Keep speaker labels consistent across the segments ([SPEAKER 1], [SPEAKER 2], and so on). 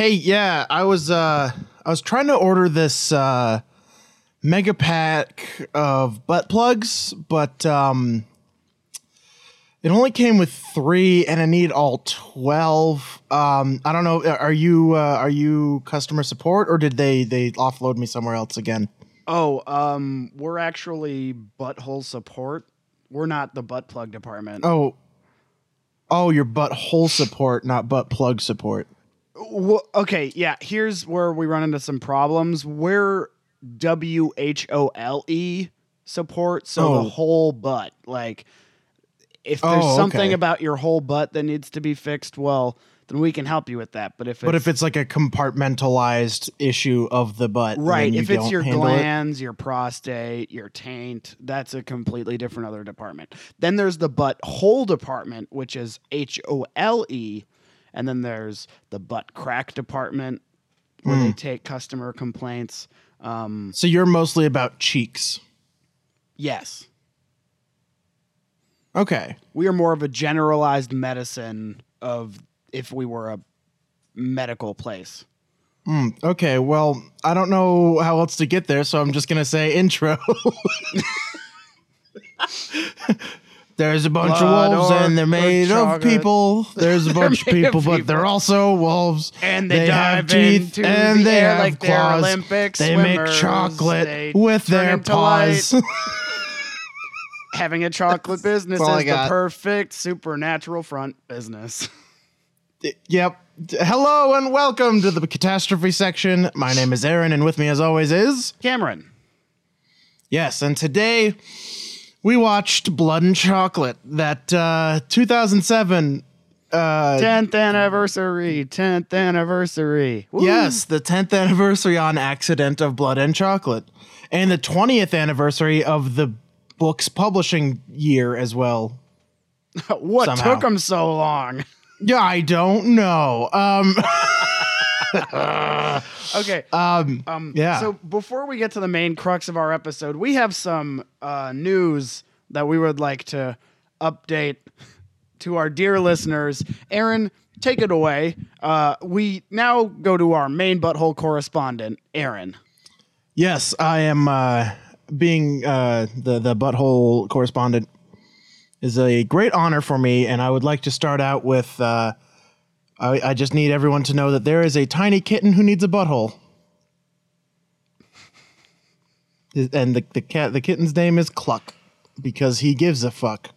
[SPEAKER 1] Hey, yeah, I was uh I was trying to order this uh mega pack of butt plugs, but um it only came with 3 and I need all 12. Um I don't know are you uh, are you customer support or did they they offload me somewhere else again?
[SPEAKER 2] Oh, um, we're actually butthole support. We're not the butt plug department.
[SPEAKER 1] Oh. Oh, your butthole support, not butt plug support.
[SPEAKER 2] Well, okay, yeah. Here's where we run into some problems. We're W H O L E support, so
[SPEAKER 1] Oh.
[SPEAKER 2] the whole butt. Like, if there's
[SPEAKER 1] Oh,
[SPEAKER 2] something
[SPEAKER 1] okay.
[SPEAKER 2] about your whole butt that needs to be fixed, well, then we can help you with that. But if it's,
[SPEAKER 1] But if it's like a compartmentalized issue of the butt,
[SPEAKER 2] right, if it's your
[SPEAKER 1] handle it?
[SPEAKER 2] glands, your prostate, your taint, that's a completely different other department. Then there's the butt hole department, which is H O L E, and then there's the butt crack department where
[SPEAKER 1] Hmm.
[SPEAKER 2] they take customer complaints. Um,
[SPEAKER 1] So you're mostly about cheeks.
[SPEAKER 2] yes,
[SPEAKER 1] Okay.
[SPEAKER 2] we are more of a generalized medicine of if we were a medical place.
[SPEAKER 1] Hmm, okay. Well, I don't know how else to get there, so I'm just gonna say intro. There's a bunch
[SPEAKER 2] Blood
[SPEAKER 1] of wolves,
[SPEAKER 2] or-
[SPEAKER 1] and they're
[SPEAKER 2] or
[SPEAKER 1] made of
[SPEAKER 2] chocolate.
[SPEAKER 1] people. There's a bunch of
[SPEAKER 2] made of
[SPEAKER 1] people, but they're also wolves.
[SPEAKER 2] And they,
[SPEAKER 1] have
[SPEAKER 2] dive
[SPEAKER 1] teeth,
[SPEAKER 2] into
[SPEAKER 1] and
[SPEAKER 2] the
[SPEAKER 1] they
[SPEAKER 2] air
[SPEAKER 1] have
[SPEAKER 2] like they're
[SPEAKER 1] claws.
[SPEAKER 2] Olympic
[SPEAKER 1] They
[SPEAKER 2] swimmers.
[SPEAKER 1] make chocolate
[SPEAKER 2] They
[SPEAKER 1] with
[SPEAKER 2] turn
[SPEAKER 1] their
[SPEAKER 2] into light.
[SPEAKER 1] paws.
[SPEAKER 2] Having a chocolate business
[SPEAKER 1] That's all I
[SPEAKER 2] is the
[SPEAKER 1] got.
[SPEAKER 2] perfect supernatural front business.
[SPEAKER 1] yep. Hello and welcome to the catastrophe section. My name is Aaron, and with me, as always, is
[SPEAKER 2] Cameron.
[SPEAKER 1] Yes, and today we watched Blood and Chocolate, that uh, 2007. Uh,
[SPEAKER 2] 10th anniversary, 10th anniversary. Woo.
[SPEAKER 1] yes, the 10th anniversary on accident of Blood and Chocolate, and the 20th anniversary of the book's publishing year as well.
[SPEAKER 2] what
[SPEAKER 1] somehow.
[SPEAKER 2] took them so long?
[SPEAKER 1] Yeah, I don't know. Um,
[SPEAKER 2] Okay.
[SPEAKER 1] um,
[SPEAKER 2] Um,
[SPEAKER 1] yeah.
[SPEAKER 2] So before we get to the main crux of our episode, we have some uh, news that we would like to update to our dear listeners. Aaron, take it away. Uh, we now go to our main butthole correspondent, Aaron.
[SPEAKER 1] Yes, I am uh, being uh, the the butthole correspondent is a great honor for me, and I would like to start out with. I, I just need everyone to know that there is a tiny kitten who needs a butthole, and the the cat the kitten's name is Cluck because he gives a fuck.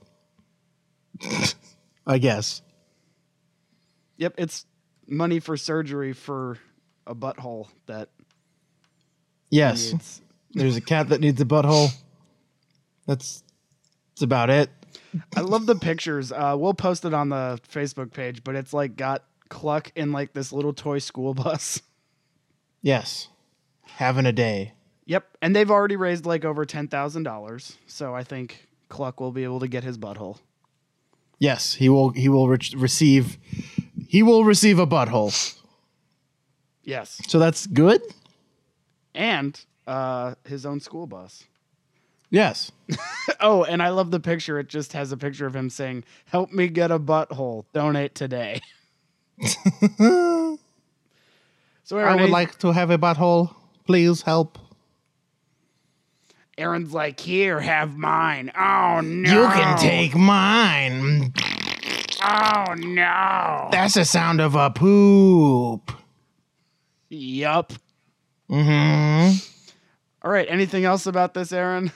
[SPEAKER 1] I guess.
[SPEAKER 2] Yep, it's money for surgery for a butthole that
[SPEAKER 1] Yes, there's a cat that needs a butthole. That's that's about it.
[SPEAKER 2] I love the pictures. Uh, we'll post it on the Facebook page, but it's like got Cluck in like this little toy school bus.
[SPEAKER 1] Yes, having a day.
[SPEAKER 2] Yep, and they've already raised like over ten thousand dollars, so I think Cluck will be able to get his butthole.
[SPEAKER 1] Yes, he will. He will re- receive. He will receive a butthole.
[SPEAKER 2] Yes,
[SPEAKER 1] So that's good.
[SPEAKER 2] and uh, his own school bus.
[SPEAKER 1] Yes.
[SPEAKER 2] Oh, and I love the picture. It just has a picture of him saying, "Help me get a butthole. Donate today." so
[SPEAKER 1] I would like to have a butthole. Please help.
[SPEAKER 2] Aaron's like, "Here, have mine." Oh no!
[SPEAKER 1] You can take mine.
[SPEAKER 2] Oh no!
[SPEAKER 1] That's the sound of a poop.
[SPEAKER 2] Yup.
[SPEAKER 1] Mm-hmm.
[SPEAKER 2] All right. Anything else about this, Aaron?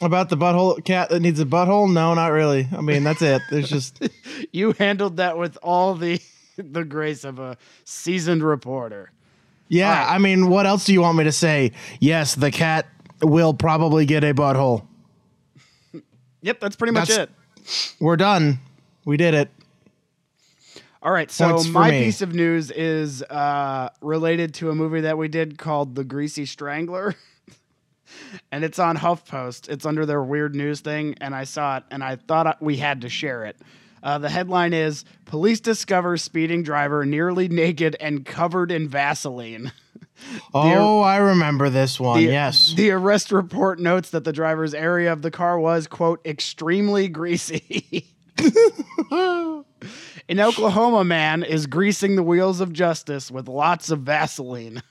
[SPEAKER 1] About the butthole cat that needs a butthole? No, not really. I mean, that's it. There's just
[SPEAKER 2] You handled that with all the the grace of a seasoned reporter.
[SPEAKER 1] yeah.
[SPEAKER 2] Right.
[SPEAKER 1] I mean, what else do you want me to say? Yes, the cat will probably get a butthole.
[SPEAKER 2] Yep, that's pretty much
[SPEAKER 1] That's-
[SPEAKER 2] it.
[SPEAKER 1] We're done. We did it.
[SPEAKER 2] All right, so my
[SPEAKER 1] me.
[SPEAKER 2] piece of news is uh, related to a movie that we did called The Greasy Strangler. and it's on HuffPost. It's under their weird news thing, and I saw it and I thought we had to share it. Uh, the headline is Police discover speeding driver nearly naked and covered in Vaseline.
[SPEAKER 1] Oh, I remember this one.
[SPEAKER 2] The,
[SPEAKER 1] yes.
[SPEAKER 2] The arrest report notes that the driver's area of the car was, quote, extremely greasy. An Oklahoma man is greasing the wheels of justice with lots of Vaseline.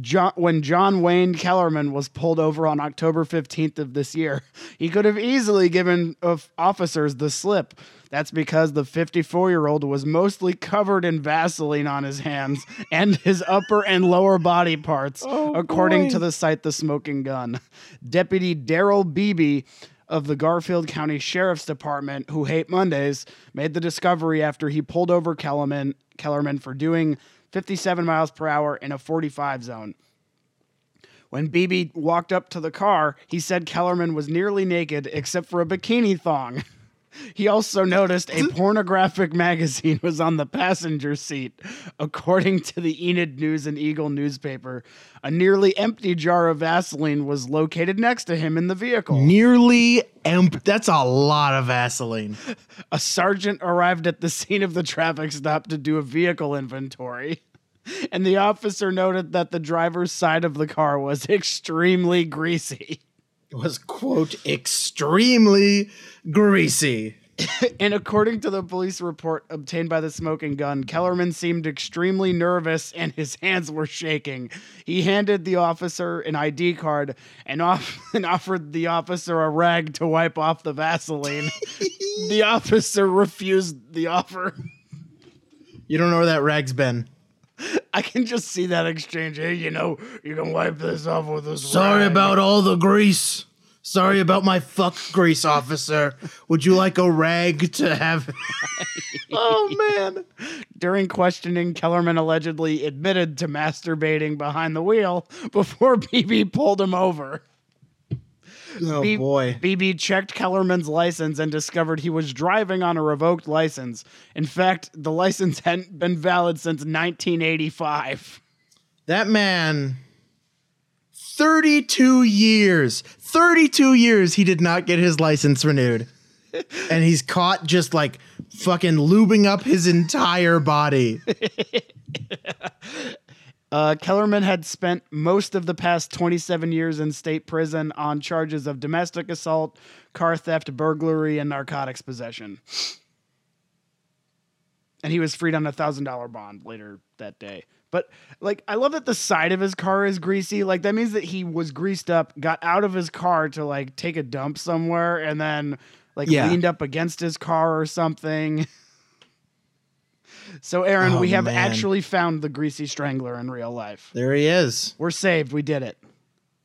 [SPEAKER 2] John, when John Wayne Kellerman was pulled over on October 15th of this year, he could have easily given officers the slip. That's because the 54 year old was mostly covered in Vaseline on his hands and his upper and lower body parts,
[SPEAKER 1] Oh,
[SPEAKER 2] according to the site The Smoking Gun. Deputy Daryl Beebe of the Garfield County Sheriff's Department, who hate Mondays, made the discovery after he pulled over Kellerman, Kellerman for doing 57 miles per hour in a 45 zone. When Beebe walked up to the car, he said Kellerman was nearly naked except for a bikini thong. He also noticed a pornographic magazine was on the passenger seat. According to the Enid News and Eagle newspaper, a nearly empty jar of Vaseline was located next to him in the vehicle.
[SPEAKER 1] Nearly empty. That's a lot of Vaseline.
[SPEAKER 2] A sergeant arrived at the scene of the traffic stop to do a vehicle inventory. And the officer noted that the driver's side of the car was extremely greasy.
[SPEAKER 1] It was, quote, extremely greasy.
[SPEAKER 2] And according to the police report obtained by the smoking gun, Kellerman seemed extremely nervous and his hands were shaking. He handed the officer an ID card and, off- and offered the officer a rag to wipe off the Vaseline. the officer refused the offer.
[SPEAKER 1] You don't know where that rag's been.
[SPEAKER 2] I can just see that exchange. Hey, you know, you can wipe this off with this.
[SPEAKER 1] Sorry
[SPEAKER 2] rag.
[SPEAKER 1] about all the grease. Sorry about my fuck grease, officer. Would you like a rag to have? oh man.
[SPEAKER 2] During questioning, Kellerman allegedly admitted to masturbating behind the wheel before Beebe pulled him over.
[SPEAKER 1] Oh
[SPEAKER 2] B-
[SPEAKER 1] boy.
[SPEAKER 2] Beebe checked Kellerman's license and discovered he was driving on a revoked license. In fact, the license hadn't been valid since 1985.
[SPEAKER 1] That man. 32 years. 32 years he did not get his license renewed. and he's caught just like fucking lubing up his entire body.
[SPEAKER 2] Uh, Kellerman had spent most of the past 27 years in state prison on charges of domestic assault, car theft, burglary, and narcotics possession. And he was freed on a thousand dollar bond later that day. But like, I love that the side of his car is greasy. Like that means that he was greased up, got out of his car to like take a dump somewhere, and then like
[SPEAKER 1] Yeah.
[SPEAKER 2] leaned up against his car or something. So, Aaron,
[SPEAKER 1] Oh,
[SPEAKER 2] we have
[SPEAKER 1] man.
[SPEAKER 2] actually found the greasy strangler in real life.
[SPEAKER 1] There he is.
[SPEAKER 2] We're saved. We did it.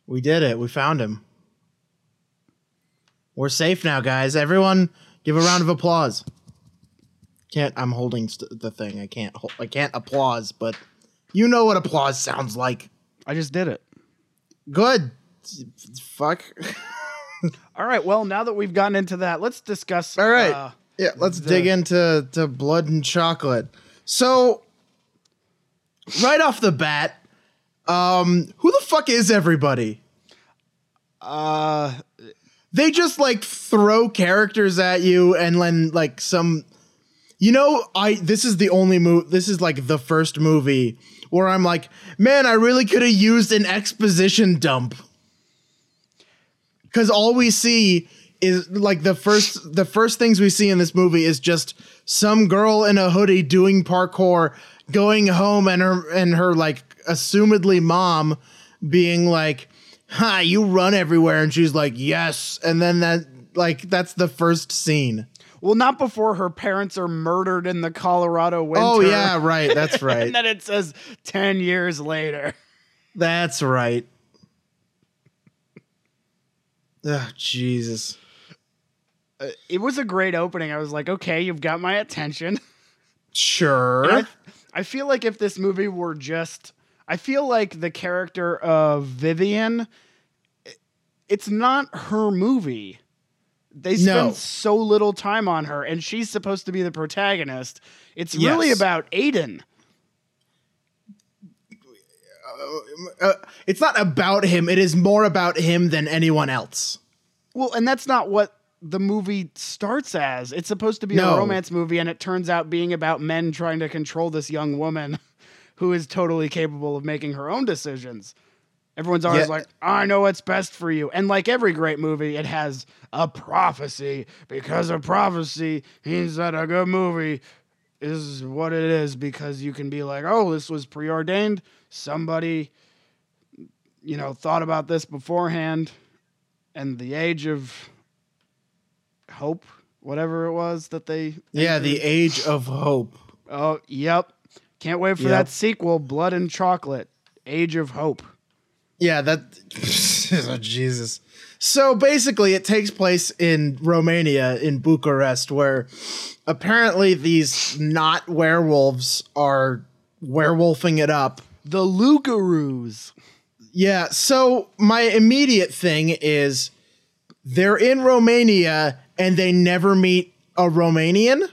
[SPEAKER 1] We did it. We found him. We're safe now, guys. Everyone, give a round of applause. Can't. I'm holding st- the thing. I can't. hol- I can't applause, but you know what applause sounds like.
[SPEAKER 2] I just did it.
[SPEAKER 1] Good. Fuck.
[SPEAKER 2] All right. Well, now that we've gotten into that, let's discuss.
[SPEAKER 1] All right.
[SPEAKER 2] uh,
[SPEAKER 1] yeah. Let's
[SPEAKER 2] the-
[SPEAKER 1] dig into to blood and chocolate. So, right off the bat, um, who the fuck is everybody?
[SPEAKER 2] uh,
[SPEAKER 1] they just like throw characters at you and then like some you know i this is the only movie this is like the first movie where i'm like man i really could have used an exposition dump because all we see is like the first the first things we see in this movie is just some girl in a hoodie doing parkour going home and her and her like assumedly mom being like ha you run everywhere. And she's like yes. And then that like that's the first scene.
[SPEAKER 2] Well, not before her parents are murdered in the Colorado winter.
[SPEAKER 1] oh yeah right. That's right.
[SPEAKER 2] And then it says 10 years later.
[SPEAKER 1] that's right. Oh jesus
[SPEAKER 2] Uh, it was a great opening. I was like, okay, you've got my attention.
[SPEAKER 1] sure
[SPEAKER 2] I, I feel like if this movie were just, I feel like the character of Vivian, it's not her movie. They spend
[SPEAKER 1] No.
[SPEAKER 2] so little time on her, and she's supposed to be the protagonist. It's really about Aiden.
[SPEAKER 1] uh, it's not about him it is more about him than anyone else
[SPEAKER 2] Well, and that's not what the movie starts as. It's supposed to be
[SPEAKER 1] No.
[SPEAKER 2] a romance movie, and it turns out being about men trying to control this young woman who is totally capable of making her own decisions. Everyone's always
[SPEAKER 1] Yeah.
[SPEAKER 2] like, I know what's best for you. And like every great movie, it has a prophecy because a prophecy means that a good movie is what it is because you can be like, oh, this was preordained. Somebody, you know, thought about this beforehand. And the age of hope, whatever it was that they.
[SPEAKER 1] Yeah, the age of hope.
[SPEAKER 2] Oh, yep. Can't wait for
[SPEAKER 1] Yep.
[SPEAKER 2] that sequel, Blood and Chocolate, Age of Hope.
[SPEAKER 1] Yeah, that oh, Jesus. So basically it takes place in Romania in Bucharest where apparently these not werewolves are werewolfing it up.
[SPEAKER 2] The Lugaroos.
[SPEAKER 1] Yeah, so my immediate thing is they're in Romania and they never meet a Romanian.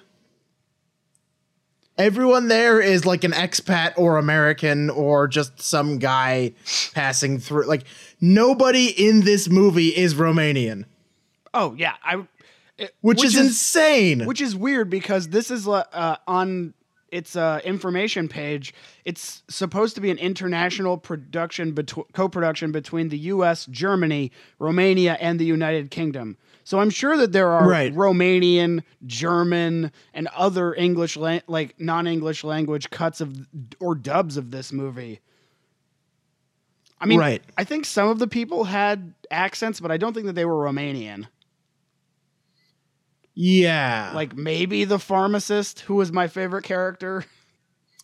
[SPEAKER 1] Everyone there is like an expat or American or just some guy passing through. Like nobody in this movie is Romanian,
[SPEAKER 2] Oh yeah, I. it-
[SPEAKER 1] which, is, insane.
[SPEAKER 2] which is weird because this is uh, on its uh, information page. It's supposed to be an international production, betw- co-production between the U.S., Germany, Romania, and the United Kingdom. So I'm sure that there are
[SPEAKER 1] Right.
[SPEAKER 2] Romanian, German, and other English la- like non-English language cuts of or dubs of this movie. I mean,
[SPEAKER 1] Right.
[SPEAKER 2] I think some of the people had accents, but I don't think that they were Romanian.
[SPEAKER 1] yeah.
[SPEAKER 2] Like maybe the pharmacist, who was my favorite character.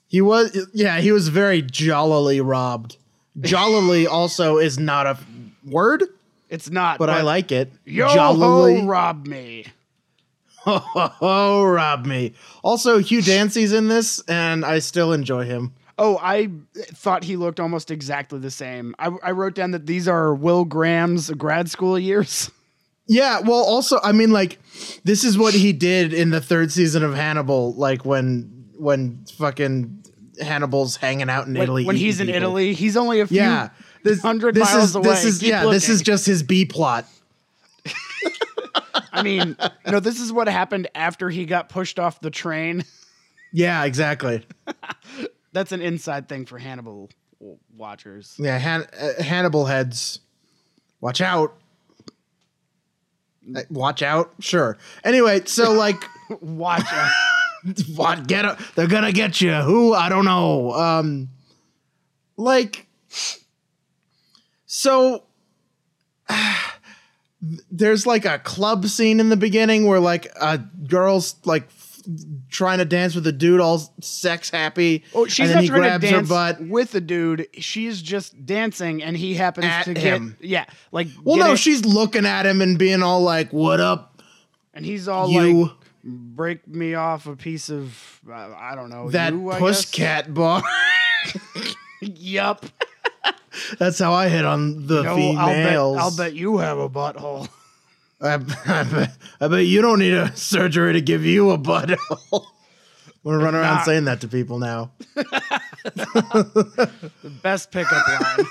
[SPEAKER 1] he was yeah, he was very jollily robbed. Jollily also is not a word,
[SPEAKER 2] It's not,
[SPEAKER 1] but, I like it.
[SPEAKER 2] Yo
[SPEAKER 1] jollily.
[SPEAKER 2] ho, rob me.
[SPEAKER 1] Oh, rob me. Also, Hugh Dancy's in this, and I still enjoy him.
[SPEAKER 2] Oh, I thought he looked almost exactly the same. I, I wrote down that these are Will Graham's grad school years.
[SPEAKER 1] Yeah, well, also, I mean, like, this is what he did in the third season of Hannibal, like when when fucking Hannibal's hanging out in
[SPEAKER 2] When,
[SPEAKER 1] Italy.
[SPEAKER 2] when he's in
[SPEAKER 1] people.
[SPEAKER 2] Italy, he's only a few
[SPEAKER 1] Yeah, this
[SPEAKER 2] hundred
[SPEAKER 1] this
[SPEAKER 2] miles
[SPEAKER 1] is,
[SPEAKER 2] away.
[SPEAKER 1] This is
[SPEAKER 2] Keep
[SPEAKER 1] yeah, this is just his B plot.
[SPEAKER 2] I mean, no, this is what happened after he got pushed off the train.
[SPEAKER 1] Yeah, exactly.
[SPEAKER 2] That's an inside thing for Hannibal watchers.
[SPEAKER 1] Yeah, Han- uh, Hannibal heads. Watch out. Uh, Watch out. Sure. Anyway, so like.
[SPEAKER 2] Watch out.
[SPEAKER 1] what? Get a, they're gonna get you. Who? I don't know. Um like so there's like a club scene in the beginning where like a girl's like f- trying to dance with a dude all sex happy
[SPEAKER 2] Oh, she's not
[SPEAKER 1] he
[SPEAKER 2] trying
[SPEAKER 1] grabs
[SPEAKER 2] to dance with the dude. She's just dancing, and he happens
[SPEAKER 1] At
[SPEAKER 2] to
[SPEAKER 1] him.
[SPEAKER 2] get yeah, like
[SPEAKER 1] well no
[SPEAKER 2] it-
[SPEAKER 1] she's looking at him and being all like what up
[SPEAKER 2] and he's all
[SPEAKER 1] you?
[SPEAKER 2] like, "Break me off a piece of uh, I don't know
[SPEAKER 1] that
[SPEAKER 2] you, I
[SPEAKER 1] pussycat bar?
[SPEAKER 2] Yup.
[SPEAKER 1] that's how i hit on the
[SPEAKER 2] No,
[SPEAKER 1] females
[SPEAKER 2] I'll bet I'll bet you have a butthole.
[SPEAKER 1] I, I, bet, I bet you don't need a surgery to give you a butthole. I'm gonna run around saying that to people now.
[SPEAKER 2] The best pickup line.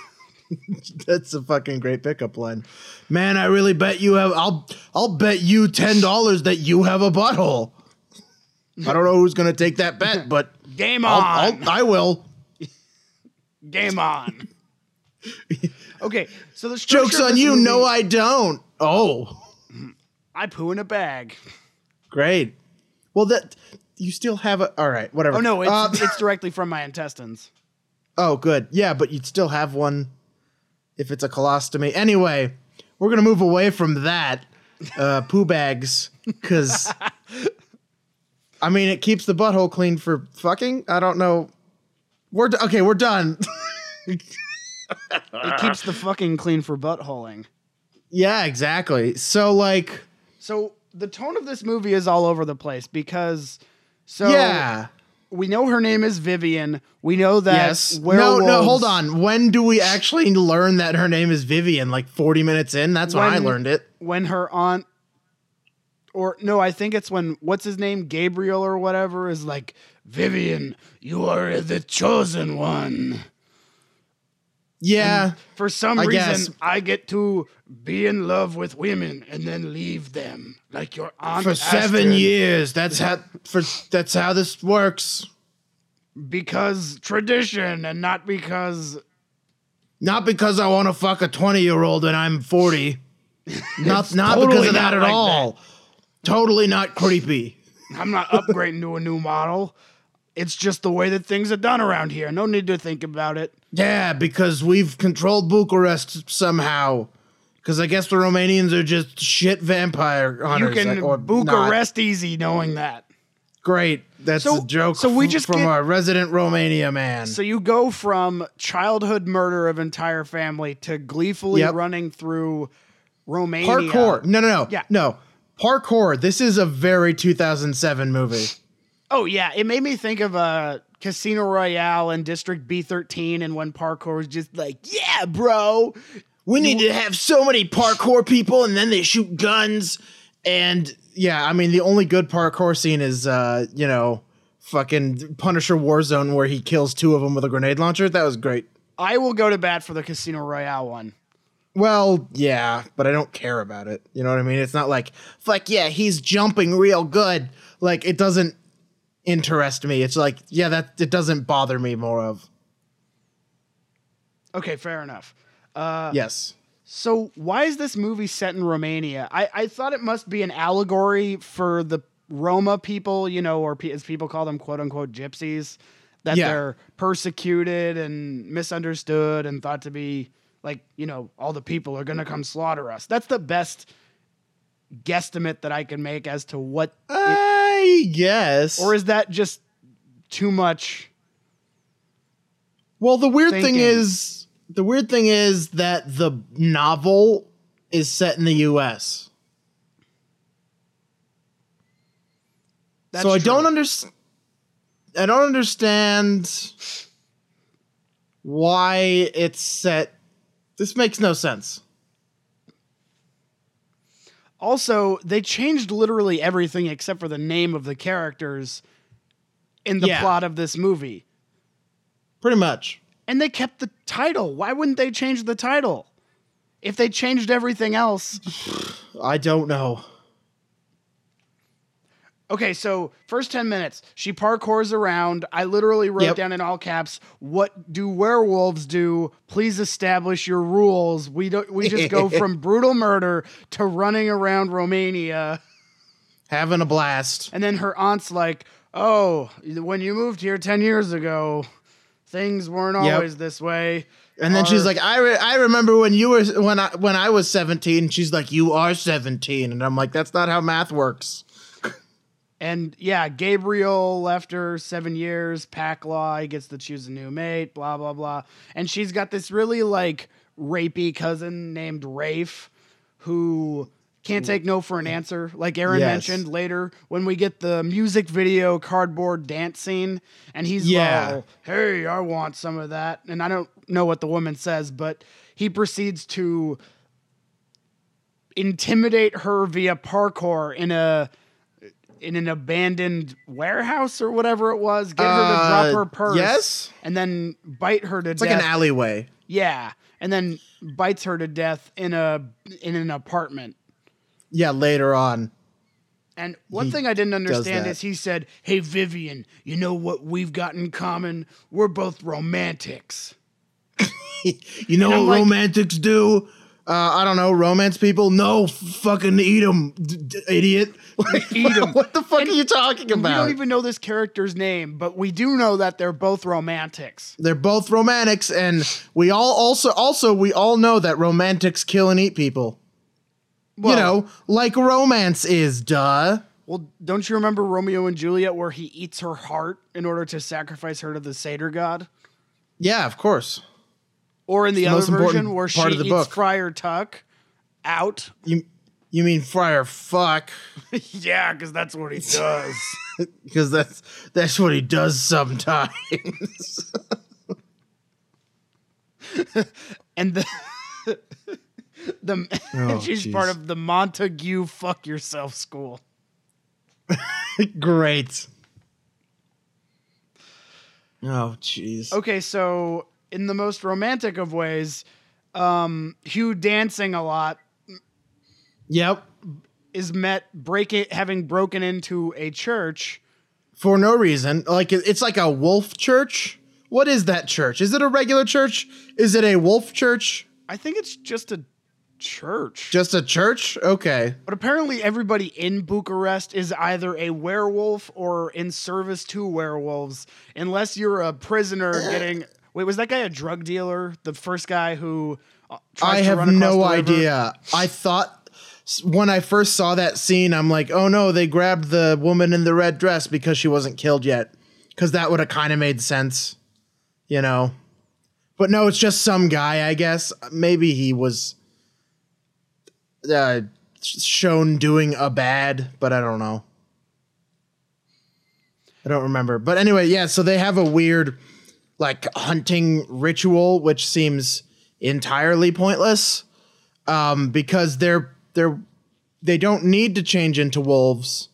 [SPEAKER 1] That's a fucking great pickup line. Man, I really bet you have. I'll I'll bet you ten dollars that you have a butthole. I don't know who's gonna take that bet, but
[SPEAKER 2] Game on.
[SPEAKER 1] I'll, I'll, I will.
[SPEAKER 2] Game on. Okay, so the
[SPEAKER 1] Jokes on you.
[SPEAKER 2] movie-
[SPEAKER 1] No, I don't. Oh,
[SPEAKER 2] I poo in a bag.
[SPEAKER 1] great. Well, that you still have a. All right, whatever.
[SPEAKER 2] Oh no, it's
[SPEAKER 1] Uh,
[SPEAKER 2] it's directly from my intestines.
[SPEAKER 1] Oh, good. Yeah, but you'd still have one if it's a colostomy. Anyway, we're gonna move away from that uh, poo bags because I mean it keeps the butthole clean for fucking. I don't know. We're d- okay. We're done.
[SPEAKER 2] It keeps the fucking clean for buttholing.
[SPEAKER 1] yeah, exactly. So like,
[SPEAKER 2] So the tone of this movie is all over the place because so
[SPEAKER 1] yeah.
[SPEAKER 2] We know her name is Vivian. We know that
[SPEAKER 1] Yes. No, no. Hold on. When do we actually learn that her name is Vivian? Like forty minutes in. That's when, I learned it.
[SPEAKER 2] When her aunt or no, I think it's when what's his name? Gabriel or whatever is like, Vivian, you are the chosen one.
[SPEAKER 1] Yeah.
[SPEAKER 2] For some
[SPEAKER 1] I
[SPEAKER 2] reason,
[SPEAKER 1] guess.
[SPEAKER 2] I get to be in love with women and then leave them, like your aunt
[SPEAKER 1] for seven
[SPEAKER 2] Astrid.
[SPEAKER 1] years. That's how for that's how this works.
[SPEAKER 2] because tradition and not because
[SPEAKER 1] Not because I want to fuck a 20 year old and I'm 40. not not
[SPEAKER 2] totally
[SPEAKER 1] because of that at
[SPEAKER 2] like
[SPEAKER 1] all. Totally not creepy.
[SPEAKER 2] I'm not upgrading to a new model. It's just the way that things are done around here. No need to think about it.
[SPEAKER 1] Yeah, because we've controlled Bucharest somehow. Because I guess the Romanians are just shit vampire hunters.
[SPEAKER 2] You can
[SPEAKER 1] or
[SPEAKER 2] book
[SPEAKER 1] not.
[SPEAKER 2] a rest easy knowing that.
[SPEAKER 1] Great. That's
[SPEAKER 2] So-
[SPEAKER 1] a joke
[SPEAKER 2] so we just
[SPEAKER 1] from
[SPEAKER 2] get-
[SPEAKER 1] our resident Romania man.
[SPEAKER 2] So you go from childhood murder of entire family to gleefully
[SPEAKER 1] Yep.
[SPEAKER 2] running through Romania.
[SPEAKER 1] Parkour. No, no, no.
[SPEAKER 2] Yeah.
[SPEAKER 1] No. Parkour. This is a very 2007 movie.
[SPEAKER 2] Oh yeah, it made me think of uh, Casino Royale and District B13, and when parkour was just like, yeah, bro.
[SPEAKER 1] We need to have so many parkour people, and then they shoot guns. And yeah, I mean, the only good parkour scene is, uh, you know, fucking Punisher Warzone, where he kills two of them with a grenade launcher. That was great.
[SPEAKER 2] I will go to bat for the Casino Royale one.
[SPEAKER 1] Well, yeah, but I don't care about it. You know what I mean? It's not like, fuck yeah, he's jumping real good. Like, it doesn't interest me. It's like, yeah, that it doesn't bother me more of.
[SPEAKER 2] Okay, fair enough. Uh,
[SPEAKER 1] Yes.
[SPEAKER 2] So why is this movie set in Romania? I, I thought it must be an allegory for the Roma people, you know, or as people call them, quote unquote, gypsies, that
[SPEAKER 1] Yeah.
[SPEAKER 2] they're persecuted and misunderstood and thought to be like, you know, all the people are going to come slaughter us. That's the best guesstimate that I can make as to what,
[SPEAKER 1] I guess.
[SPEAKER 2] or is that just too much?
[SPEAKER 1] Well, the weird thing is the weird thing is that the novel is set in the US.
[SPEAKER 2] That's
[SPEAKER 1] so I don't understand I don't understand why it's set this makes no sense.
[SPEAKER 2] Also, they changed literally everything except for the name of the characters in the
[SPEAKER 1] Yeah.
[SPEAKER 2] plot of this movie.
[SPEAKER 1] Pretty much.
[SPEAKER 2] And they kept the title. Why wouldn't they change the title? If they changed everything else.
[SPEAKER 1] I don't know.
[SPEAKER 2] Okay, so first 10 minutes, she parkours around. I literally wrote
[SPEAKER 1] Yep.
[SPEAKER 2] down in all caps, "What do werewolves do? Please establish your rules." We don't we just go from brutal murder to running around Romania.
[SPEAKER 1] Having a blast.
[SPEAKER 2] And then her aunt's like, "Oh, when you moved here 10 years ago, things weren't
[SPEAKER 1] Yep.
[SPEAKER 2] always this way."
[SPEAKER 1] And then she's like, I, re- I remember when you were when I when I was seventeen. She's like, you are seventeen, and I'm like, that's not how math works.
[SPEAKER 2] And yeah, Gabriel left her seven years, pack law, he gets to choose a new mate, blah, blah, blah. And she's got this really like rapey cousin named Rafe who can't take no for an answer. Like Aaron
[SPEAKER 1] Yes.
[SPEAKER 2] mentioned later, when we get the music video cardboard dance scene, and he's
[SPEAKER 1] Yeah.
[SPEAKER 2] all, hey, I want some of that. And I don't know what the woman says, but he proceeds to intimidate her via parkour in a in an abandoned warehouse or whatever it was, get her to
[SPEAKER 1] Uh,
[SPEAKER 2] drop her purse,
[SPEAKER 1] yes?
[SPEAKER 2] and then bite her to
[SPEAKER 1] It's
[SPEAKER 2] death.
[SPEAKER 1] like an alleyway.
[SPEAKER 2] yeah, and then bites her to death in a in an apartment.
[SPEAKER 1] Yeah, later on.
[SPEAKER 2] And one
[SPEAKER 1] He
[SPEAKER 2] thing I didn't understand is he said, "Hey Vivian, you know what we've got in common? We're both romantics."
[SPEAKER 1] You know what
[SPEAKER 2] like-
[SPEAKER 1] romantics do? Uh, I don't know, romance people? No, fucking eat them, d- d- idiot.
[SPEAKER 2] Eat 'em.
[SPEAKER 1] what the fuck
[SPEAKER 2] And
[SPEAKER 1] are you talking about?
[SPEAKER 2] We don't even know this character's name, but we do know that they're both romantics.
[SPEAKER 1] They're both romantics, and we all also also we all know that romantics kill and eat people.
[SPEAKER 2] Well,
[SPEAKER 1] you know, like romance is, duh.
[SPEAKER 2] Well, don't you remember Romeo and Juliet where he eats her heart in order to sacrifice her to the satyr god?
[SPEAKER 1] Yeah, of course.
[SPEAKER 2] Or in the,
[SPEAKER 1] the
[SPEAKER 2] other version where she
[SPEAKER 1] part of the
[SPEAKER 2] eats
[SPEAKER 1] book.
[SPEAKER 2] Friar Tuck out?
[SPEAKER 1] You you mean Friar fuck?
[SPEAKER 2] yeah, because that's what he does.
[SPEAKER 1] Because that's that's what he does sometimes.
[SPEAKER 2] and the the
[SPEAKER 1] Oh,
[SPEAKER 2] she's
[SPEAKER 1] jeez.
[SPEAKER 2] part of the Montague fuck yourself school.
[SPEAKER 1] Great. Oh, jeez.
[SPEAKER 2] Okay, so in the most romantic of ways, um, Hugh dancing a lot
[SPEAKER 1] Yep.
[SPEAKER 2] is met breaking having broken into a church
[SPEAKER 1] For no reason. Like it's like a wolf church What is that church? Is it a regular church? Is it a wolf church?
[SPEAKER 2] I think it's just a church.
[SPEAKER 1] Just a church? Okay.
[SPEAKER 2] But apparently, everybody in Bucharest is either a werewolf or in service to werewolves, unless you're a prisoner getting. Wait, was that guy a drug dealer? The first guy who. uh,
[SPEAKER 1] I have no idea. I thought when I first saw that scene, I'm like, oh no, they grabbed the woman in the red dress because she wasn't killed yet. Because that would have kind of made sense, you know. But no, it's just some guy, I guess. Maybe he was uh, shown doing a bad, but I don't know. I don't remember. But anyway, yeah, so they have a weird like hunting ritual which seems entirely pointless um because they're they're they don't need to change into wolves.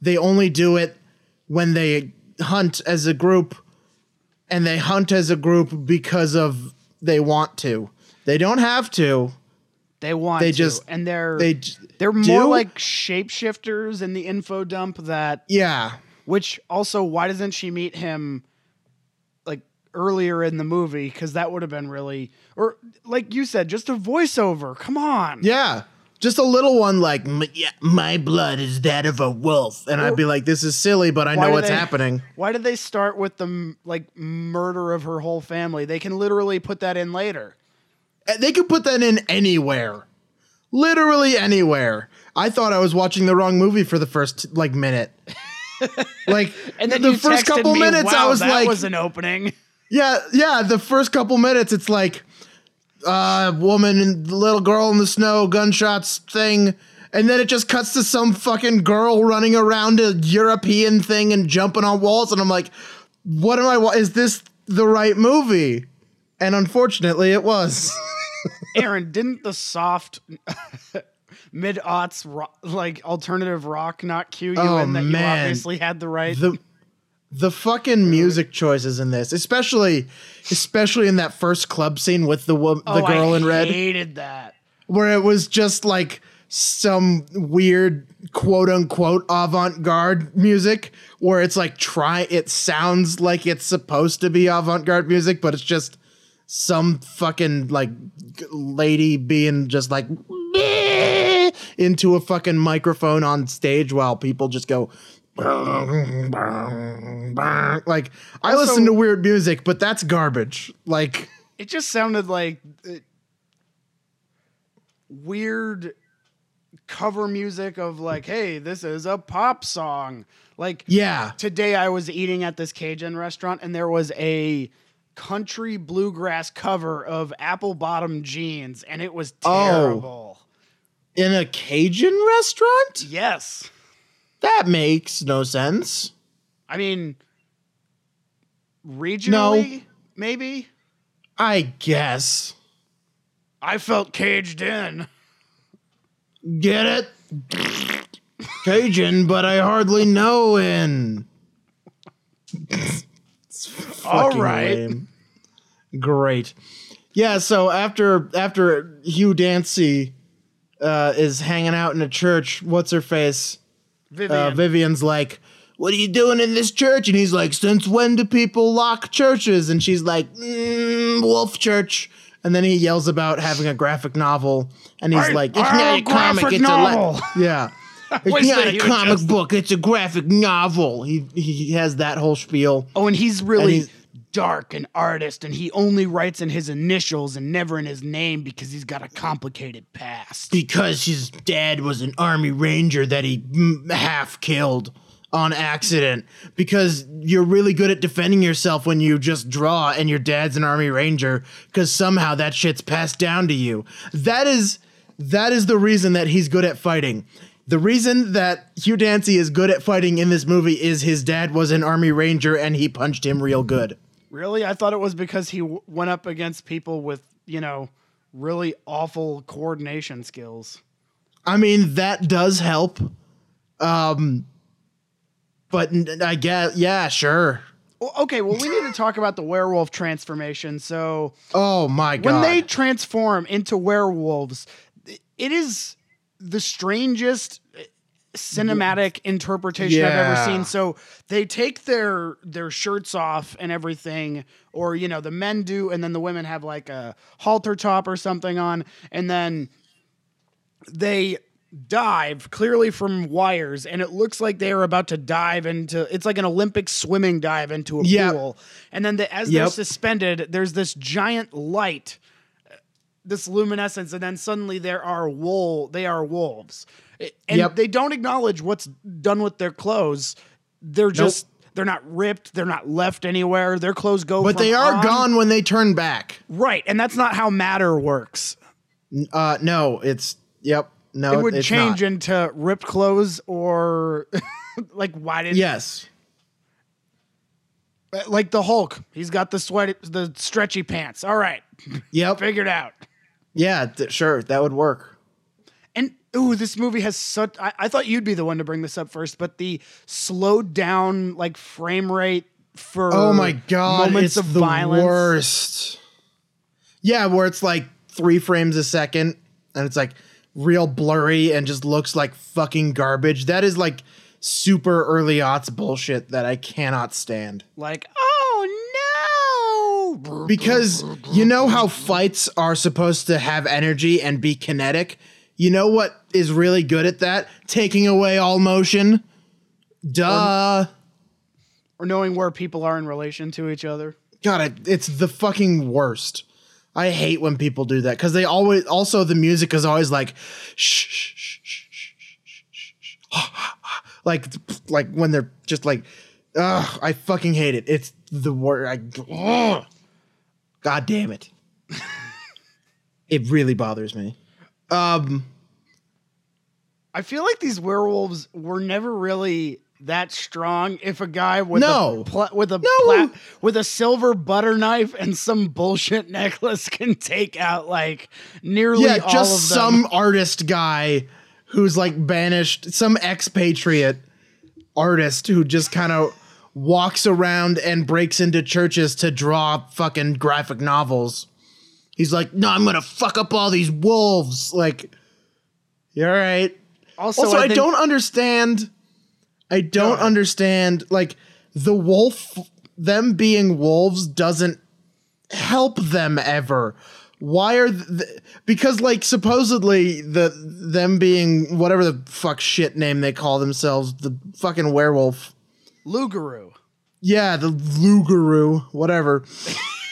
[SPEAKER 1] They only do it when they hunt as a group and they hunt as a group because of they want to. They don't have to.
[SPEAKER 2] They want
[SPEAKER 1] They
[SPEAKER 2] to,
[SPEAKER 1] just-
[SPEAKER 2] and they're
[SPEAKER 1] They j-
[SPEAKER 2] they're more
[SPEAKER 1] do?
[SPEAKER 2] like shapeshifters in the info dump that
[SPEAKER 1] yeah.
[SPEAKER 2] which also why doesn't she meet him like earlier in the movie cuz that would have been really or like you said just a voiceover come on
[SPEAKER 1] Yeah. Just a little one like "M- yeah, my blood is that of a wolf and I'd be like this is silly but I
[SPEAKER 2] Why
[SPEAKER 1] know
[SPEAKER 2] do
[SPEAKER 1] what's
[SPEAKER 2] they-
[SPEAKER 1] happening.
[SPEAKER 2] why did they start with the m- like murder of her whole family they can literally put that in later
[SPEAKER 1] They could put that in anywhere. Literally anywhere. I thought I was watching the wrong movie for the first like minute. like
[SPEAKER 2] and then
[SPEAKER 1] the first couple
[SPEAKER 2] me,
[SPEAKER 1] minutes
[SPEAKER 2] wow,
[SPEAKER 1] I was like.
[SPEAKER 2] that
[SPEAKER 1] like
[SPEAKER 2] was an opening
[SPEAKER 1] Yeah, yeah, the first couple minutes it's like uh woman and little girl in the snow, gunshots thing, and then it just cuts to some fucking girl running around a European thing and jumping on walls and I'm like, what am I is this the right movie? And unfortunately it was.
[SPEAKER 2] Aaron, didn't the soft mid aughts ro- like alternative rock not cue you
[SPEAKER 1] Oh,
[SPEAKER 2] in that you obviously had the right?
[SPEAKER 1] the the fucking music choices in this, especially especially in that first club scene with the wo- the
[SPEAKER 2] oh,
[SPEAKER 1] girl
[SPEAKER 2] I
[SPEAKER 1] in red.
[SPEAKER 2] hated that.
[SPEAKER 1] where it was just like some weird quote unquote avant-garde music where it's like try it sounds like it's supposed to be avant-garde music but it's just some fucking like lady being just like into a fucking microphone on stage while people just go like I
[SPEAKER 2] Also-
[SPEAKER 1] listen to weird music but that's garbage like
[SPEAKER 2] It just sounded like uh, weird cover music of like, hey, this is a pop song. Like
[SPEAKER 1] yeah
[SPEAKER 2] today I was eating at this Cajun restaurant and there was a country bluegrass cover of Apple Bottom Jeans and it was
[SPEAKER 1] Oh.
[SPEAKER 2] terrible.
[SPEAKER 1] in a Cajun restaurant
[SPEAKER 2] Yes.
[SPEAKER 1] That makes no sense.
[SPEAKER 2] I mean, regionally, maybe.
[SPEAKER 1] I guess.
[SPEAKER 2] I felt caged in.
[SPEAKER 1] Get it? Cajun, but I hardly know in. It's
[SPEAKER 2] All right.
[SPEAKER 1] lame. Great. Yeah, so after after Hugh Dancy uh, is hanging out in a church, what's her face?
[SPEAKER 2] Vivian.
[SPEAKER 1] uh, Vivian's like, "What are you doing in this church?" And he's like, "Since when do people lock churches?" And she's like, mm, "Wolf Church." And then he yells about having a graphic novel, and he's
[SPEAKER 2] I-
[SPEAKER 1] like, "It's
[SPEAKER 2] I
[SPEAKER 1] not
[SPEAKER 2] a
[SPEAKER 1] a comic, it's a
[SPEAKER 2] novel."
[SPEAKER 1] le- yeah." It's not a comic
[SPEAKER 2] just-
[SPEAKER 1] book; it's a graphic novel. He he has that whole spiel.
[SPEAKER 2] oh, and he's really
[SPEAKER 1] he's-
[SPEAKER 2] dark and artist, and he only writes in his initials and never in his name because he's got a complicated past.
[SPEAKER 1] because his dad was an army ranger that he half killed on accident because you're really good at defending yourself when you just draw and your dad's an army ranger because somehow that shit's passed down to you that is that is the reason that he's good at fighting the reason that Hugh Dancy is good at fighting in this movie is his dad was an army ranger and he punched him real good
[SPEAKER 2] Really? I thought it was because he w- went up against people with, you know, really awful coordination skills.
[SPEAKER 1] I mean, that does help. Um, but I guess, yeah, sure.
[SPEAKER 2] Well, okay, well, we need to talk about the werewolf transformation. So,
[SPEAKER 1] Oh my god.
[SPEAKER 2] when they transform into werewolves, it is the strangest eh, cinematic interpretation I've ever seen. So they take their their shirts off and everything, or you know, the men do, and then the women have like a halter top or something on, and then they dive clearly from wires and it looks like they are about to dive into it's like an olympic swimming dive into a
[SPEAKER 1] Yep.
[SPEAKER 2] pool and then the, as they're suspended there's this giant light this luminescence and then suddenly there are wool they are wolves and
[SPEAKER 1] Yep.
[SPEAKER 2] they don't acknowledge what's done with their clothes they're just they're not ripped they're not left anywhere their clothes go
[SPEAKER 1] But they are
[SPEAKER 2] on-
[SPEAKER 1] gone when they turn back.
[SPEAKER 2] right and that's not how matter works
[SPEAKER 1] Uh, no, it's yep. No,
[SPEAKER 2] it would change
[SPEAKER 1] not.
[SPEAKER 2] into ripped clothes or like why did
[SPEAKER 1] Yes.
[SPEAKER 2] like the Hulk. He's got the sweat the stretchy pants. All right.
[SPEAKER 1] Yep.
[SPEAKER 2] Figured out.
[SPEAKER 1] Yeah. Th- sure, that would work.
[SPEAKER 2] And ooh, this movie has such I, I thought you'd be the one to bring this up first, but the slowed down like frame rate for
[SPEAKER 1] Oh my god,
[SPEAKER 2] moments
[SPEAKER 1] it's
[SPEAKER 2] of
[SPEAKER 1] the
[SPEAKER 2] violence.
[SPEAKER 1] worst. Yeah, where it's like three frames a second, and it's like real blurry and just looks like fucking garbage. That is like super early aughts bullshit that I cannot stand.
[SPEAKER 2] Like, oh
[SPEAKER 1] because you know how fights are supposed to have energy and be kinetic. You know what is really good at that? Taking away all motion. Duh.
[SPEAKER 2] Or, or knowing where people are in relation to each other.
[SPEAKER 1] God, it, it's the fucking worst. I hate when people do that because they always also the music is always like shh shh shh shh shh shh, shh, shh. like like when they're just like ugh, I fucking hate it. It's the worst. I. God damn it. it really bothers me. Um,
[SPEAKER 2] I feel like these werewolves were never really that strong. If a guy with
[SPEAKER 1] No.
[SPEAKER 2] a pla- with a
[SPEAKER 1] No.
[SPEAKER 2] pla- with a silver butter knife and some bullshit necklace can take out like nearly
[SPEAKER 1] yeah,
[SPEAKER 2] all
[SPEAKER 1] just
[SPEAKER 2] of them.
[SPEAKER 1] some artist guy who's like banished, some expatriate artist who just kind of walks around and breaks into churches to draw fucking graphic novels. He's like, no, I'm gonna fuck up all these wolves. Like, you're right.
[SPEAKER 2] Also,
[SPEAKER 1] Also, I,
[SPEAKER 2] think-
[SPEAKER 1] don't understand. I don't
[SPEAKER 2] ahead.
[SPEAKER 1] understand. Like the wolf, them being wolves doesn't help them ever. Why are th- because like supposedly the them being whatever the fuck shit name they call themselves, the fucking werewolf.
[SPEAKER 2] Lugaru.
[SPEAKER 1] Yeah, the Lugaru, whatever.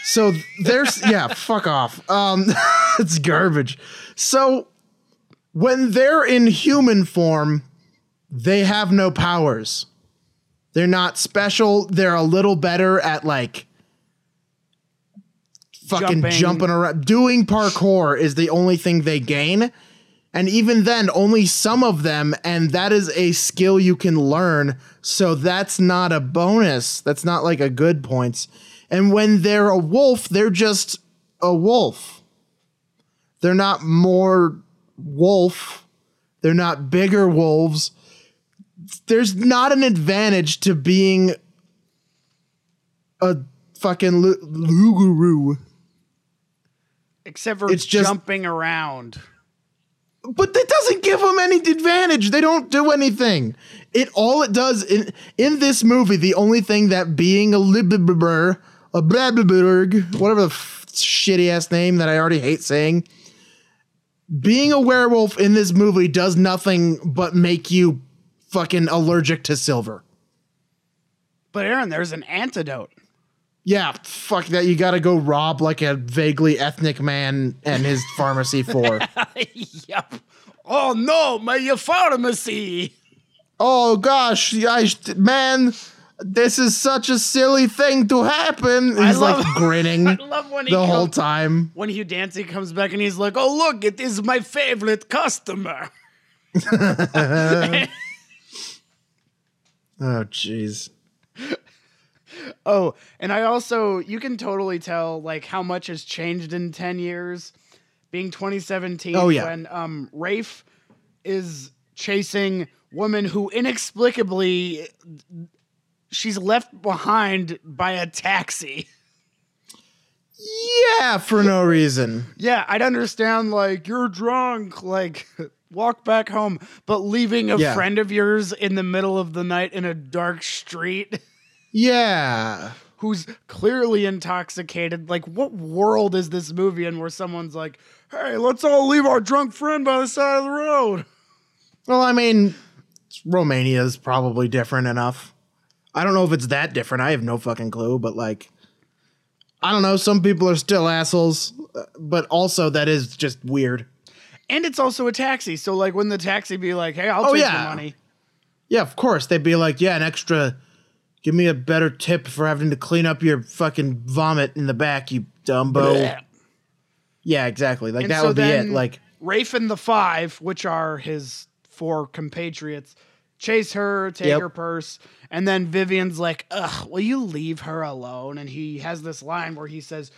[SPEAKER 1] So there's yeah, fuck off. Um it's garbage. So when they're in human form, they have no powers. They're not special. They're a little better at like fucking
[SPEAKER 2] Jumping.
[SPEAKER 1] jumping, around. Doing parkour is the only thing they gain. And even then, only some of them, and that is a skill you can learn. So that's not a bonus. That's not like a good points. And when they're a wolf, they're just a wolf. They're not more wolf. They're not bigger wolves. There's not an advantage to being a fucking lu- Luguru.
[SPEAKER 2] Except for
[SPEAKER 1] It's just-
[SPEAKER 2] jumping around.
[SPEAKER 1] But that doesn't give them any advantage. They don't do anything. It all it does in in this movie, the only thing that being a libber, a blabberberg, whatever the f- shitty ass name that I already hate saying, being a werewolf in this movie does nothing but make you fucking allergic to silver.
[SPEAKER 2] But Aaron, there's an antidote.
[SPEAKER 1] Yeah, fuck that. You got to go rob like a vaguely ethnic man and his pharmacy for.
[SPEAKER 2] yep. Oh no, my pharmacy.
[SPEAKER 1] oh gosh, I, man, this is such a silly thing to happen. He's
[SPEAKER 2] love-
[SPEAKER 1] like grinning
[SPEAKER 2] I love when he
[SPEAKER 1] the whole time.
[SPEAKER 2] When Hugh Dancy comes back and he's like, "Oh look, it is my favorite customer."
[SPEAKER 1] Oh jeez.
[SPEAKER 2] Oh, and I also you can totally tell like how much has changed in 10 years being 2017
[SPEAKER 1] Oh, yeah.
[SPEAKER 2] when um Rafe is chasing woman who inexplicably she's left behind by a taxi.
[SPEAKER 1] Yeah, for no reason.
[SPEAKER 2] Yeah, I'd understand like you're drunk like walk back home, but leaving a
[SPEAKER 1] Yeah.
[SPEAKER 2] friend of yours in the middle of the night in a dark street
[SPEAKER 1] Yeah.
[SPEAKER 2] who's clearly intoxicated. Like, what world is this movie in where someone's like, hey, let's all leave our drunk friend by the side of the road?
[SPEAKER 1] Well, I mean, Romania is probably different enough. I don't know if it's that different. I have no fucking clue, but like, I don't know. Some people are still assholes, uh, but also that is just weird.
[SPEAKER 2] And it's also a taxi. So, like, when the taxi be like, hey, I'll
[SPEAKER 1] Oh,
[SPEAKER 2] take
[SPEAKER 1] yeah.
[SPEAKER 2] the money.
[SPEAKER 1] Yeah, of course. They'd be like, yeah, an extra, give me a better tip for having to clean up your fucking vomit in the back, you dumbo.
[SPEAKER 2] Blech.
[SPEAKER 1] Yeah, exactly. Like
[SPEAKER 2] And
[SPEAKER 1] that
[SPEAKER 2] so
[SPEAKER 1] would be it. Like,
[SPEAKER 2] Rafe and the five, which are his four compatriots, chase her, take
[SPEAKER 1] Yep.
[SPEAKER 2] her purse, and then Vivian's like, "Ugh, will you leave her alone?" And he has this line where he says,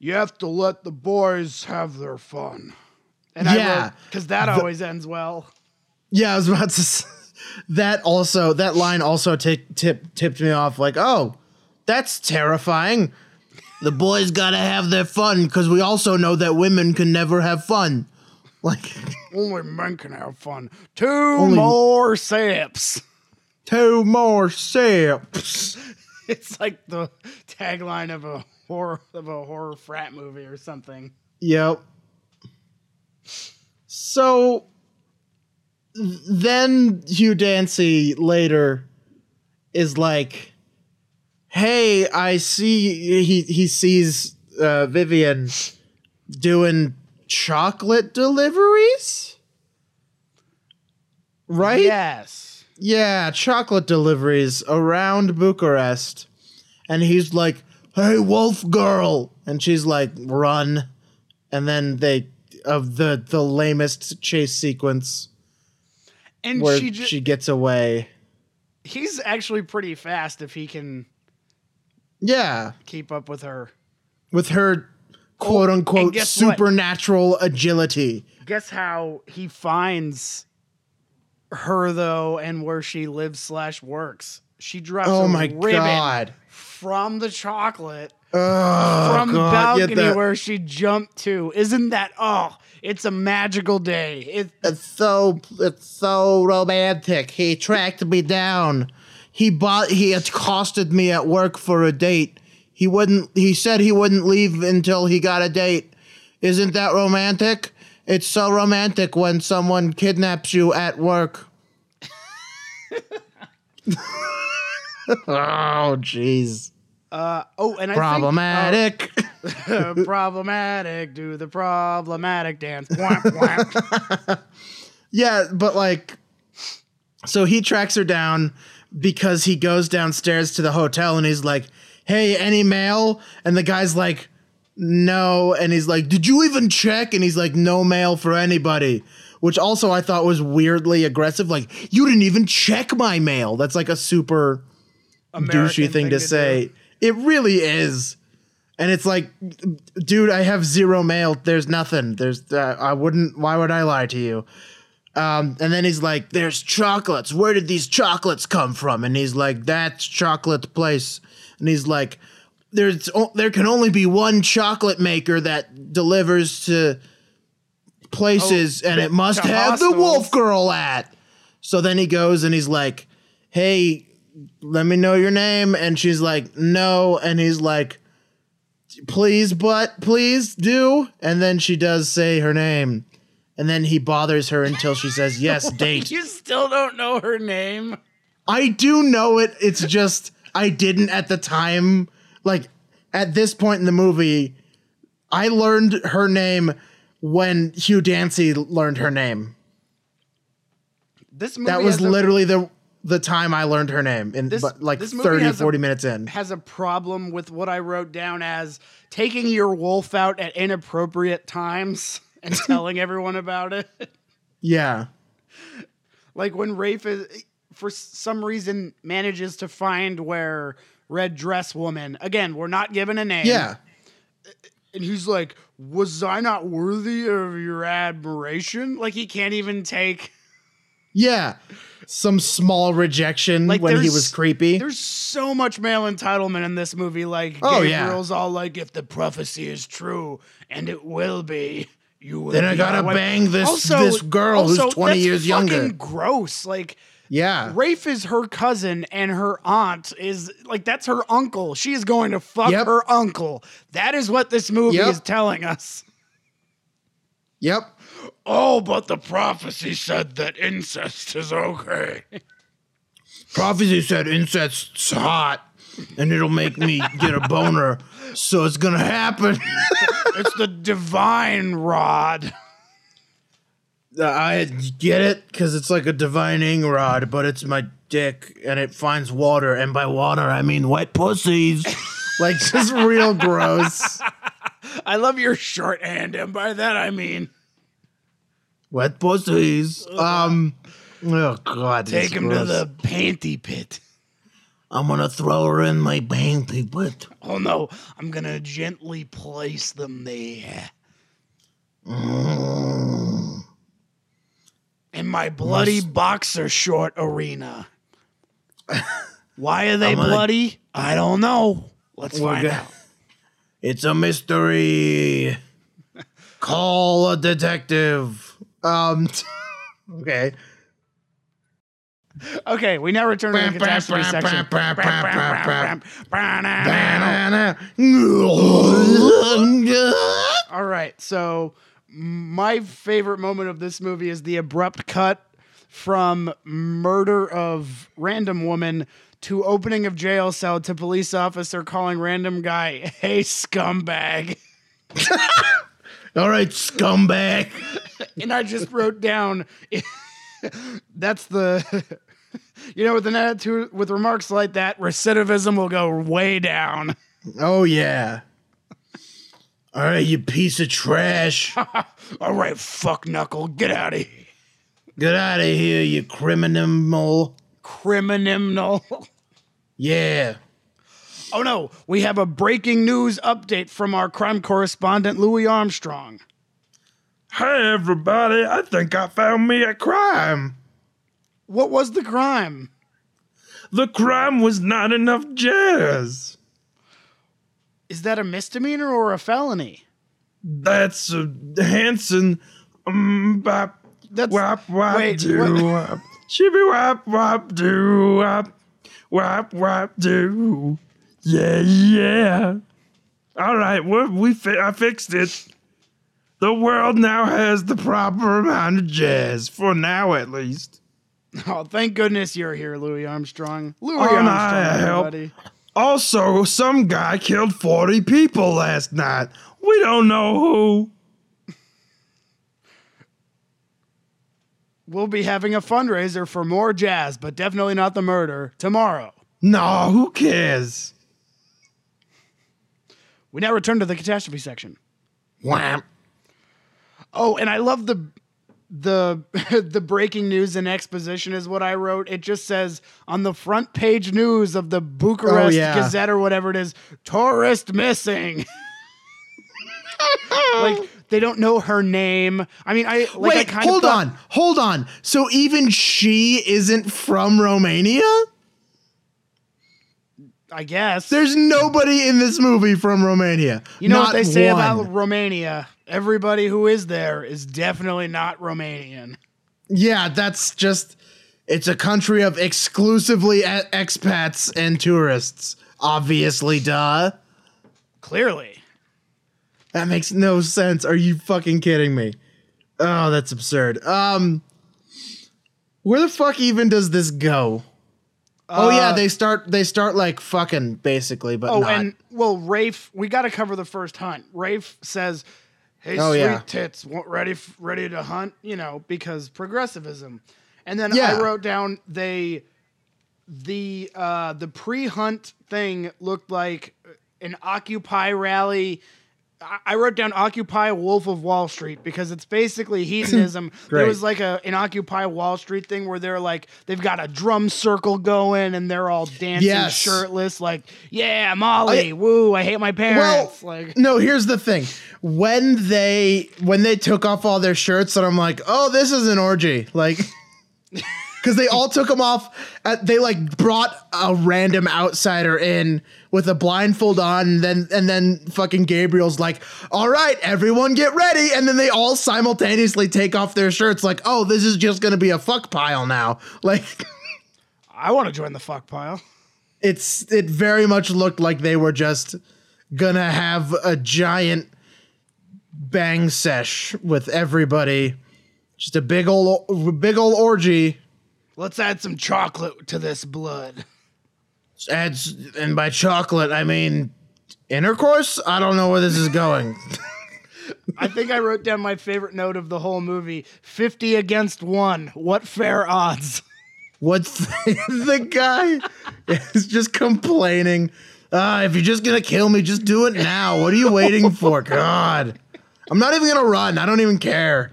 [SPEAKER 2] "You have to let the boys have their fun." And
[SPEAKER 1] Yeah.
[SPEAKER 2] because that always ends well.
[SPEAKER 1] yeah, I was about to. That also, that line also tick tip tipped me off. Like, oh, that's terrifying. The boys gotta have their fun because we also know that women can never have fun. Like,
[SPEAKER 2] Only men can have fun. Two
[SPEAKER 1] Only-
[SPEAKER 2] more sips.
[SPEAKER 1] two more sips.
[SPEAKER 2] It's like the tagline of a horror of a horror frat movie or something.
[SPEAKER 1] Yep. So then Hugh Dancy later is like, "Hey, I see." He he sees uh, Vivian doing chocolate deliveries, right?
[SPEAKER 2] Yes.
[SPEAKER 1] Yeah, chocolate deliveries around Bucharest. And he's like, "Hey, wolf girl." And she's like, "Run." And then they of the the lamest chase sequence
[SPEAKER 2] And
[SPEAKER 1] where
[SPEAKER 2] she
[SPEAKER 1] she, gets away.
[SPEAKER 2] he's actually pretty fast if he can
[SPEAKER 1] Yeah,
[SPEAKER 2] keep up with her.
[SPEAKER 1] with her quote unquote
[SPEAKER 2] Oh, guess what?
[SPEAKER 1] supernatural agility.
[SPEAKER 2] Guess how he finds her though and where she lives slash works. She drops
[SPEAKER 1] Oh
[SPEAKER 2] a
[SPEAKER 1] my
[SPEAKER 2] ribbon
[SPEAKER 1] god.
[SPEAKER 2] from the chocolate
[SPEAKER 1] Oh,
[SPEAKER 2] from the
[SPEAKER 1] God, yeah,
[SPEAKER 2] balcony
[SPEAKER 1] that-
[SPEAKER 2] where she jumped to. Isn't that oh? It's a magical day. It,
[SPEAKER 1] It's so it's so romantic. He tracked me down. He bought he accosted me at work for a date. He wouldn't he said he wouldn't leave until he got a date. Isn't that romantic? It's so romantic when someone kidnaps you at work. oh jeez.
[SPEAKER 2] Uh oh, and I
[SPEAKER 1] Problematic.
[SPEAKER 2] think uh, problematic. Do the problematic dance.
[SPEAKER 1] Yeah, but like, so he tracks her down because he goes downstairs to the hotel and he's like, "Hey, any mail?" And the guy's like, "No," and he's like, "Did you even check?" And he's like, "No mail for anybody." Which also I thought was weirdly aggressive. Like, you didn't even check my mail. That's like a super
[SPEAKER 2] American
[SPEAKER 1] douchey thing, to,
[SPEAKER 2] do.
[SPEAKER 1] say. It really is. And it's like, dude, I have zero mail. There's nothing. There's, uh, I wouldn't, why would I lie to you? Um, and then he's like, there's chocolates. Where did these chocolates come from? And he's like, that's chocolate place. And he's like, there's, o- there can only be one chocolate maker that delivers to places and it must have the wolf girl at. So then he goes and he's like, hey, let me know your name. And she's like, no. And he's like, please, but please do. And then she does say her name. And then he bothers her until she says, yes, date.
[SPEAKER 2] You still don't know her name.
[SPEAKER 1] I do know it. It's just, I didn't at the time. Like, at this point in the movie, I learned her name when Hugh Dancy learned her name.
[SPEAKER 2] This movie
[SPEAKER 1] That was
[SPEAKER 2] has a-
[SPEAKER 1] literally the the time I learned her name, in
[SPEAKER 2] This-
[SPEAKER 1] but like
[SPEAKER 2] this
[SPEAKER 1] 30,
[SPEAKER 2] has a-
[SPEAKER 1] 40 minutes in.
[SPEAKER 2] has a problem with what I wrote down as taking your wolf out at inappropriate times and telling everyone about it.
[SPEAKER 1] Yeah.
[SPEAKER 2] Like when Rafe is, for some reason, manages to find where Red Dress Woman, again, we're not given a name.
[SPEAKER 1] Yeah.
[SPEAKER 2] And he's like, Was I not worthy of your admiration? Like he can't even take.
[SPEAKER 1] Yeah. Some small rejection
[SPEAKER 2] Like
[SPEAKER 1] when he was creepy.
[SPEAKER 2] There's so much male entitlement in this movie. Like
[SPEAKER 1] Oh, yeah.
[SPEAKER 2] Gabriel's all like, if the prophecy is true, and it will be, You will
[SPEAKER 1] Then I gotta bang this- this girl who's 20
[SPEAKER 2] that's
[SPEAKER 1] years younger.
[SPEAKER 2] Gross. Like
[SPEAKER 1] Yeah.
[SPEAKER 2] Rafe is her cousin, and her aunt is like that's her uncle. She is going to fuck
[SPEAKER 1] Yep.
[SPEAKER 2] her uncle. That is what this movie
[SPEAKER 1] Yep.
[SPEAKER 2] is telling us.
[SPEAKER 1] Yep.
[SPEAKER 2] Oh, but the prophecy said that incest is okay.
[SPEAKER 1] Prophecy said incest's hot and it'll make me get a boner. So it's gonna happen.
[SPEAKER 2] it's the divine rod.
[SPEAKER 1] Uh, I get it because it's like a divining rod, but it's my dick and it finds water. And by water, I mean wet pussies. like just real gross.
[SPEAKER 2] I love your shorthand, and by that I mean
[SPEAKER 1] Wet pussies. Um, oh god,
[SPEAKER 2] take him to the panty pit.
[SPEAKER 1] I'm gonna throw her in my panty pit.
[SPEAKER 2] Oh no, I'm gonna gently place them there.
[SPEAKER 1] Mm.
[SPEAKER 2] In my bloody boxer short arena. Why are they
[SPEAKER 1] gonna-
[SPEAKER 2] bloody? I don't know. Let's
[SPEAKER 1] We're
[SPEAKER 2] find
[SPEAKER 1] go-
[SPEAKER 2] out.
[SPEAKER 1] It's a mystery. Call a detective. Um. okay.
[SPEAKER 2] Okay, we now return to the catastrophe section. All right, so my favorite moment of this movie is the abrupt cut from murder of random woman to opening of jail cell to police officer calling random guy, "Hey scumbag."
[SPEAKER 1] All right, scumbag.
[SPEAKER 2] and I just wrote down that's the you know with an attitude with remarks like that recidivism will go way down
[SPEAKER 1] Oh yeah. All right, you piece of trash.
[SPEAKER 2] all right fuck knuckle get out of here
[SPEAKER 1] Get out of here, you criminal.
[SPEAKER 2] criminal
[SPEAKER 1] Yeah.
[SPEAKER 2] Oh no we have a breaking news update from our crime correspondent louis armstrong
[SPEAKER 3] Hey, everybody, I think I found me a crime.
[SPEAKER 2] what was the crime
[SPEAKER 3] The crime was not enough jazz.
[SPEAKER 2] is that a misdemeanor or a felony
[SPEAKER 3] That's a Hanson. Um, bop,
[SPEAKER 2] That's-
[SPEAKER 3] wap, wap,
[SPEAKER 2] wait,
[SPEAKER 3] do,
[SPEAKER 2] what-
[SPEAKER 3] wap. Shibby, wap, wap, do, wap, wap, wap, do. Yeah, yeah. All right, well, we fi- I fixed it. The world now has the proper amount of jazz, for now at least.
[SPEAKER 2] oh thank goodness you're here louis armstrong louis
[SPEAKER 3] Oh,
[SPEAKER 2] armstrong
[SPEAKER 3] I help. Also, some guy killed 40 people last night. We don't know who.
[SPEAKER 2] We'll be having a fundraiser for more jazz, but definitely not the murder tomorrow.
[SPEAKER 3] No, who cares?
[SPEAKER 2] We now return to the catastrophe section.
[SPEAKER 1] Wham.
[SPEAKER 2] Oh, and I love the the the breaking news and exposition is what I wrote. It just says on the front page news of the Bucharest
[SPEAKER 1] Oh, yeah.
[SPEAKER 2] Gazette or whatever it is, tourist missing. like they don't know her name. I mean, I like I
[SPEAKER 1] Wait,
[SPEAKER 2] kind
[SPEAKER 1] hold
[SPEAKER 2] of thought,
[SPEAKER 1] on, hold on. So even she isn't from Romania?
[SPEAKER 2] I guess.
[SPEAKER 1] There's nobody in this movie from Romania.
[SPEAKER 2] You know
[SPEAKER 1] Not
[SPEAKER 2] what they say
[SPEAKER 1] one.
[SPEAKER 2] about Romania? Everybody who is there is definitely not Romanian.
[SPEAKER 1] Yeah, that's just. It's a country of exclusively expats and tourists. Obviously, duh.
[SPEAKER 2] Clearly.
[SPEAKER 1] That makes no sense. Are you fucking kidding me? Oh, that's absurd. Um, where the fuck even does this go? Oh yeah, they start. They start like fucking basically, but
[SPEAKER 2] Oh,
[SPEAKER 1] not.
[SPEAKER 2] and well, Rafe, we got to cover the first hunt. Rafe says, "Hey,
[SPEAKER 1] Oh,
[SPEAKER 2] sweet
[SPEAKER 1] yeah.
[SPEAKER 2] tits, ready, ready to hunt?" You know, because progressivism. And then
[SPEAKER 1] Yeah.
[SPEAKER 2] I wrote down they, the uh, the pre-hunt thing looked like an Occupy rally. I- wrote down Occupy Wolf of Wall Street because it's basically hedonism. there was like a an Occupy Wall Street thing where they're like they've got a drum circle going and they're all dancing
[SPEAKER 1] Yes.
[SPEAKER 2] shirtless, like yeah, Molly,
[SPEAKER 1] I-
[SPEAKER 2] woo, I hate my parents.
[SPEAKER 1] Well,
[SPEAKER 2] like
[SPEAKER 1] no. Here's the thing: when they when they took off all their shirts, and I'm like, oh, this is an orgy. Like, because they all took them off. At, they like brought a random outsider in with a blindfold on, and then and then fucking Gabriel's like, "All right, everyone, get ready!" And then they all simultaneously take off their shirts, like, "Oh, this is just gonna be a fuck pile now." Like,
[SPEAKER 2] I want to join the fuck pile.
[SPEAKER 1] it's it very much looked like they were just gonna have a giant bang sesh with everybody, just a big old big old orgy.
[SPEAKER 2] Let's add some chocolate to this blood.
[SPEAKER 1] adds and by chocolate I mean intercourse. I don't know where this is going.
[SPEAKER 2] I think I wrote down my favorite note of the whole movie 50 against 1. What fair odds?
[SPEAKER 1] What's the, the guy is just complaining? Ah, if you're just gonna kill me, just do it now. What are you waiting for? God, I'm not even gonna run. I don't even care.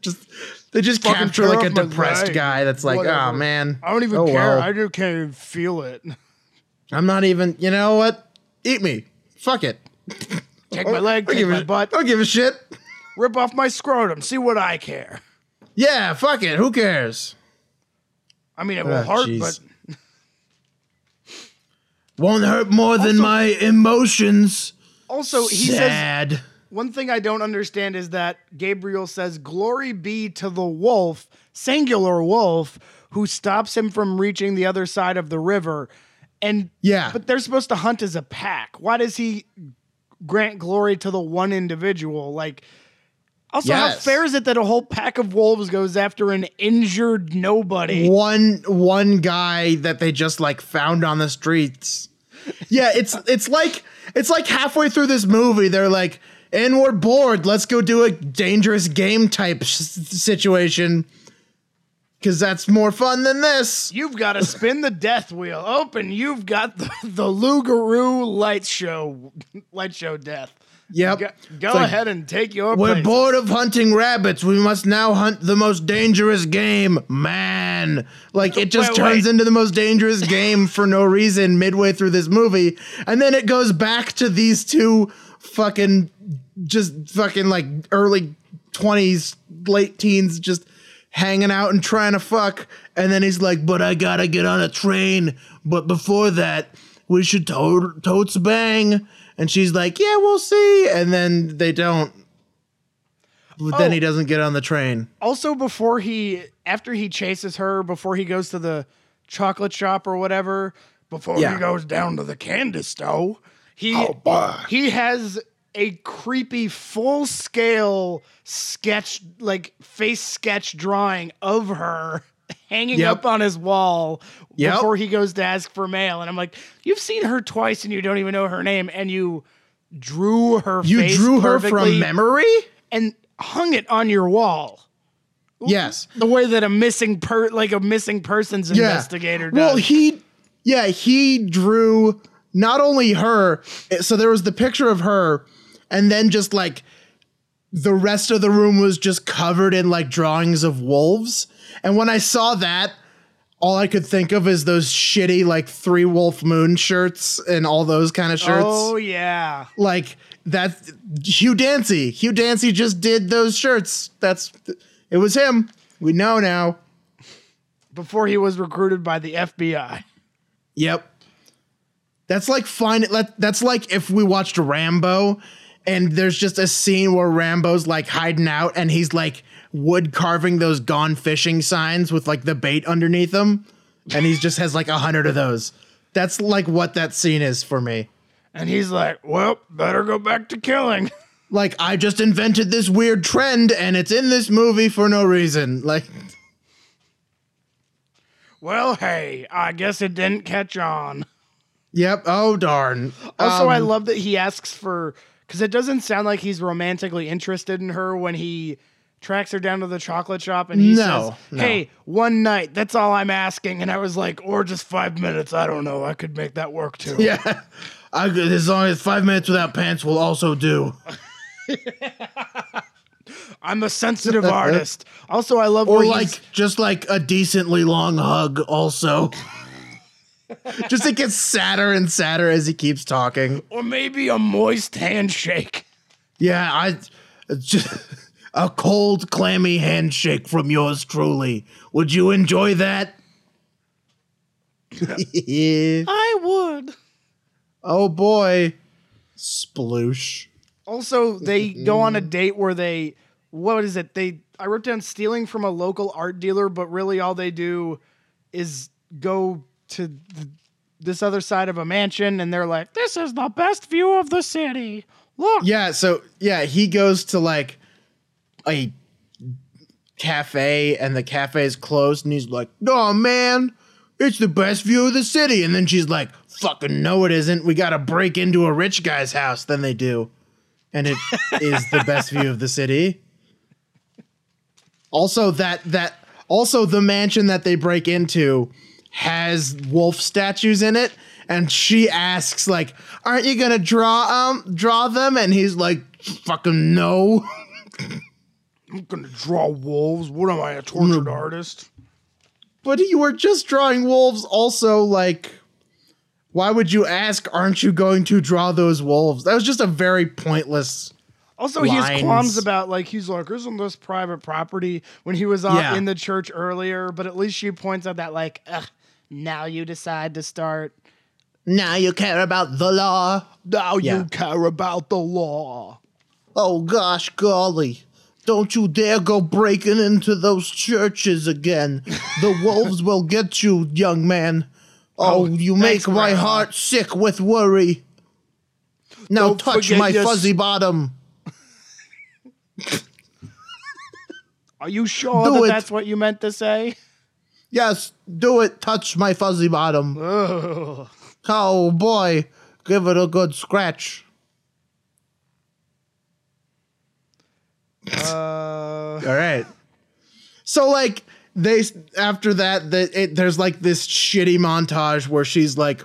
[SPEAKER 1] just they just
[SPEAKER 2] Fucking
[SPEAKER 1] capture like a
[SPEAKER 2] tear up my
[SPEAKER 1] depressed guy that's like,
[SPEAKER 2] Whatever.
[SPEAKER 1] oh man,
[SPEAKER 2] I don't even
[SPEAKER 1] Oh,
[SPEAKER 2] care.
[SPEAKER 1] well.
[SPEAKER 2] I just can't even feel it.
[SPEAKER 1] I'm not even. You know what? Eat me. Fuck it.
[SPEAKER 2] Take my leg,
[SPEAKER 1] Don't
[SPEAKER 2] take
[SPEAKER 1] give
[SPEAKER 2] my
[SPEAKER 1] a,
[SPEAKER 2] butt,
[SPEAKER 1] Don't give a shit.
[SPEAKER 2] rip off my scrotum. See what I care.
[SPEAKER 1] Yeah, fuck it. Who cares?
[SPEAKER 2] I mean, it will
[SPEAKER 1] Ah,
[SPEAKER 2] hurt,
[SPEAKER 1] jeez.
[SPEAKER 2] but
[SPEAKER 1] Won't hurt more than my emotions.
[SPEAKER 2] also he says
[SPEAKER 1] Sad.
[SPEAKER 2] One thing I don't understand is that Gabriel says, Glory be to the wolf, singular wolf, who stops him from reaching the other side of the river. And
[SPEAKER 1] Yeah.
[SPEAKER 2] but they're supposed to hunt as a pack. Why does he grant glory to the one individual? Like, also, how fair is it that a whole pack of wolves goes after an injured nobody?
[SPEAKER 1] one one guy that they just like found on the streets. Yeah, it's it's like it's like halfway through this movie they're like, "And we're bored. Let's go do a dangerous game type situation." Cuz that's more fun than this.
[SPEAKER 2] You've got to spin the death wheel. Open. You've got the, the Loup-Garou light show, light show death.
[SPEAKER 1] Yep.
[SPEAKER 2] Go, go
[SPEAKER 1] like,
[SPEAKER 2] ahead and take your
[SPEAKER 1] We're
[SPEAKER 2] place.
[SPEAKER 1] bored of hunting rabbits. We must now hunt the most dangerous game, man. Like it just
[SPEAKER 2] Wait,
[SPEAKER 1] turns
[SPEAKER 2] wait.
[SPEAKER 1] into the most dangerous game for no reason midway through this movie, and then it goes back to these two fucking just fucking like early 20s, late teens just hanging out and trying to fuck, and then he's like, "But I got to get on a train, but before that, we should to- totes bang." And she's like, "Yeah, we'll see." And then they don't. But then
[SPEAKER 2] Oh.
[SPEAKER 1] he doesn't get on the train.
[SPEAKER 2] Also, before he, after he chases her, before he goes to the chocolate shop or whatever, before
[SPEAKER 1] Yeah.
[SPEAKER 2] he goes down to the candy store, he oh, he has a creepy full scale sketch, like face sketch drawing of her hanging
[SPEAKER 1] Yep.
[SPEAKER 2] up on his wall
[SPEAKER 1] Yep.
[SPEAKER 2] before he goes to ask for mail. And I'm like, you've seen her twice and you don't even know her name, and you drew her
[SPEAKER 1] You drew her from memory?
[SPEAKER 2] and hung it on your wall
[SPEAKER 1] Yes.
[SPEAKER 2] the way that a missing per like a missing persons investigator does.
[SPEAKER 1] Well, he, yeah, he drew not only her. Eh, so there was the picture of her, and then just like the rest of the room was just covered in like drawings of wolves. And when I saw that, all I could think of is those shitty like three wolf moon shirts and all those kind of shirts.
[SPEAKER 2] oh yeah.
[SPEAKER 1] like that Hugh Dancy. Hugh Dancy just did those shirts. That's it was him. We know now.
[SPEAKER 2] Before he was recruited by the FBI.
[SPEAKER 1] Yep. That's like fine. That's like if we watched Rambo and there's just a scene where Rambo's like hiding out and he's like wood carving those gone fishing signs with like the bait underneath them. And he just has like a hundred of those. That's like what that scene is for me.
[SPEAKER 2] And he's like, Well, better go back to killing.
[SPEAKER 1] Like I just invented this weird trend and it's in this movie for no reason. Like
[SPEAKER 2] Well, hey, I guess it didn't catch on.
[SPEAKER 1] Yep. Oh darn.
[SPEAKER 2] Also, I
[SPEAKER 1] Um,
[SPEAKER 2] love that he asks for because it doesn't sound like he's romantically interested in her when he tracks her down to the chocolate shop and he
[SPEAKER 1] No,
[SPEAKER 2] says,
[SPEAKER 1] no.
[SPEAKER 2] "Hey, one night. That's all I'm asking." And I was like, "Or just five minutes. I don't know. I could make that work too."
[SPEAKER 1] Yeah. I, as long as five minutes without pants will also do.
[SPEAKER 2] I'm a sensitive artist. Also, I love
[SPEAKER 1] Or like
[SPEAKER 2] he's-
[SPEAKER 1] just like a decently long hug also. just it gets sadder and sadder as he keeps talking.
[SPEAKER 2] or maybe a moist handshake.
[SPEAKER 1] Yeah, I just a cold, clammy handshake from yours truly. Would you enjoy that?
[SPEAKER 2] I would.
[SPEAKER 1] oh boy. Sploosh.
[SPEAKER 2] Also, they go on a date where they what is it? They I wrote down stealing from a local art dealer, but really all they do is go to th- this other side of a mansion and they're like, "This is the best view of the city." Look.
[SPEAKER 1] Yeah, so yeah, he goes to like a cafe and the cafe is closed and he's like, "Oh man, it's the best view of the city." And then she's like, "Fucking no it isn't. We got to break into a rich guy's house." Then they do. And it is the best view of the city. Also that that also the mansion that they break into has wolf statues in it and she asks like aren't you gonna draw um draw them and he's like fucking no
[SPEAKER 2] I'm to draw wolves. What am I, a tortured artist?
[SPEAKER 1] but you were just drawing wolves also like why would you ask aren't you going to draw those wolves that was just a very pointless
[SPEAKER 2] Also, he has qualms about like he's like, isn't this private property? When he was uh,
[SPEAKER 1] Yeah.
[SPEAKER 2] in the church earlier, but at least she points out that like, Ugh, now you decide to start.
[SPEAKER 1] now you care about the law
[SPEAKER 2] Now
[SPEAKER 1] Yeah.
[SPEAKER 2] you care about the law.
[SPEAKER 1] oh gosh golly don't you dare go breaking into those churches again the wolves will get you young man oh,
[SPEAKER 2] Oh,
[SPEAKER 1] you make my heart sick with worry now
[SPEAKER 2] Don't
[SPEAKER 1] touch my
[SPEAKER 2] your
[SPEAKER 1] fuzzy bottom
[SPEAKER 2] Are you sure
[SPEAKER 1] Do
[SPEAKER 2] that
[SPEAKER 1] it.
[SPEAKER 2] that's what you meant to say?
[SPEAKER 1] yes do it touch my fuzzy bottom
[SPEAKER 2] Ugh.
[SPEAKER 1] Oh boy, give it a good scratch.
[SPEAKER 2] Uh,
[SPEAKER 1] All right. So like they after that, that it, there's like this shitty montage where she's like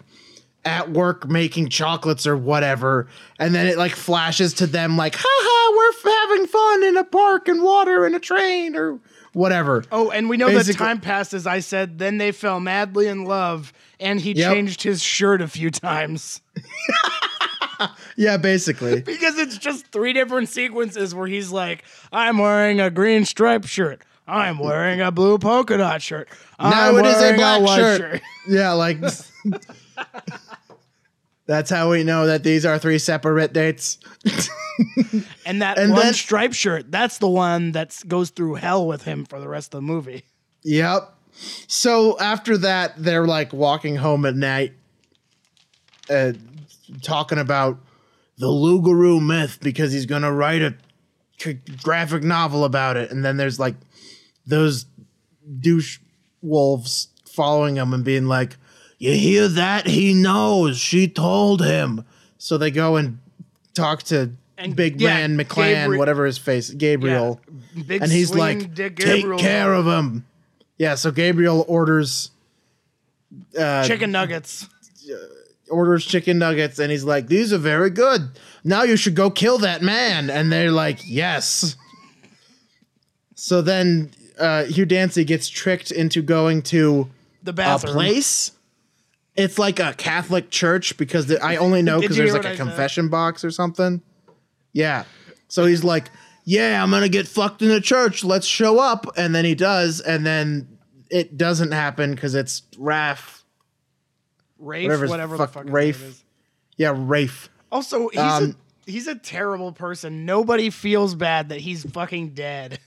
[SPEAKER 1] at work making chocolates or whatever, and then it like flashes to them like, haha, we're f- having fun in a park and water and a train or whatever.
[SPEAKER 2] oh, and we know that time passed, as I said. Then they fell madly in love, and he
[SPEAKER 1] Yep.
[SPEAKER 2] changed his shirt a few times.
[SPEAKER 1] Yeah, basically.
[SPEAKER 2] Because it's just three different sequences where he's like, I'm wearing a green striped shirt. I'm wearing a blue polka dot shirt.
[SPEAKER 1] now
[SPEAKER 2] I'm
[SPEAKER 1] it is a black
[SPEAKER 2] white
[SPEAKER 1] shirt. Yeah, like that's how we know that these are three separate dates.
[SPEAKER 2] And that
[SPEAKER 1] And
[SPEAKER 2] one
[SPEAKER 1] then-
[SPEAKER 2] striped shirt, that's the one that goes through hell with him for the rest of the movie.
[SPEAKER 1] Yep. So after that, they're like walking home at night, uh, talking about the Loup-Garou myth because he's gonna write a graphic novel about it. And then there's like those douche wolves following him and being like, "You hear that? He knows. She told him." So they go and talk to
[SPEAKER 2] And,
[SPEAKER 1] Big
[SPEAKER 2] yeah,
[SPEAKER 1] Man McClan,
[SPEAKER 2] Gabri-
[SPEAKER 1] whatever his face, Gabriel
[SPEAKER 2] Big
[SPEAKER 1] and he's like, "Take care of him." Yeah, so Gabriel orders uh,
[SPEAKER 2] chicken nuggets.
[SPEAKER 1] Orders chicken nuggets, and he's like, "These are very good. Now you should go kill that man." And they're like, "Yes." So then uh, Hugh Dancy gets tricked into going to
[SPEAKER 2] The
[SPEAKER 1] a
[SPEAKER 2] bathroom.
[SPEAKER 1] place. It's like a Catholic church because the, I only know because there's like a
[SPEAKER 2] I said?
[SPEAKER 1] confession box or something. Yeah. So he's like, "Yeah, I'm gonna get fucked in a church. Let's show up." And then he does, and then it doesn't happen because it's Rafe.
[SPEAKER 2] Rafe,
[SPEAKER 1] whatever
[SPEAKER 2] whatever,
[SPEAKER 1] his
[SPEAKER 2] the
[SPEAKER 1] fuck-
[SPEAKER 2] fuck
[SPEAKER 1] Rafe. Yeah, Rafe.
[SPEAKER 2] Also, he's
[SPEAKER 1] Um,
[SPEAKER 2] a he's a terrible person. Nobody feels bad that he's fucking dead.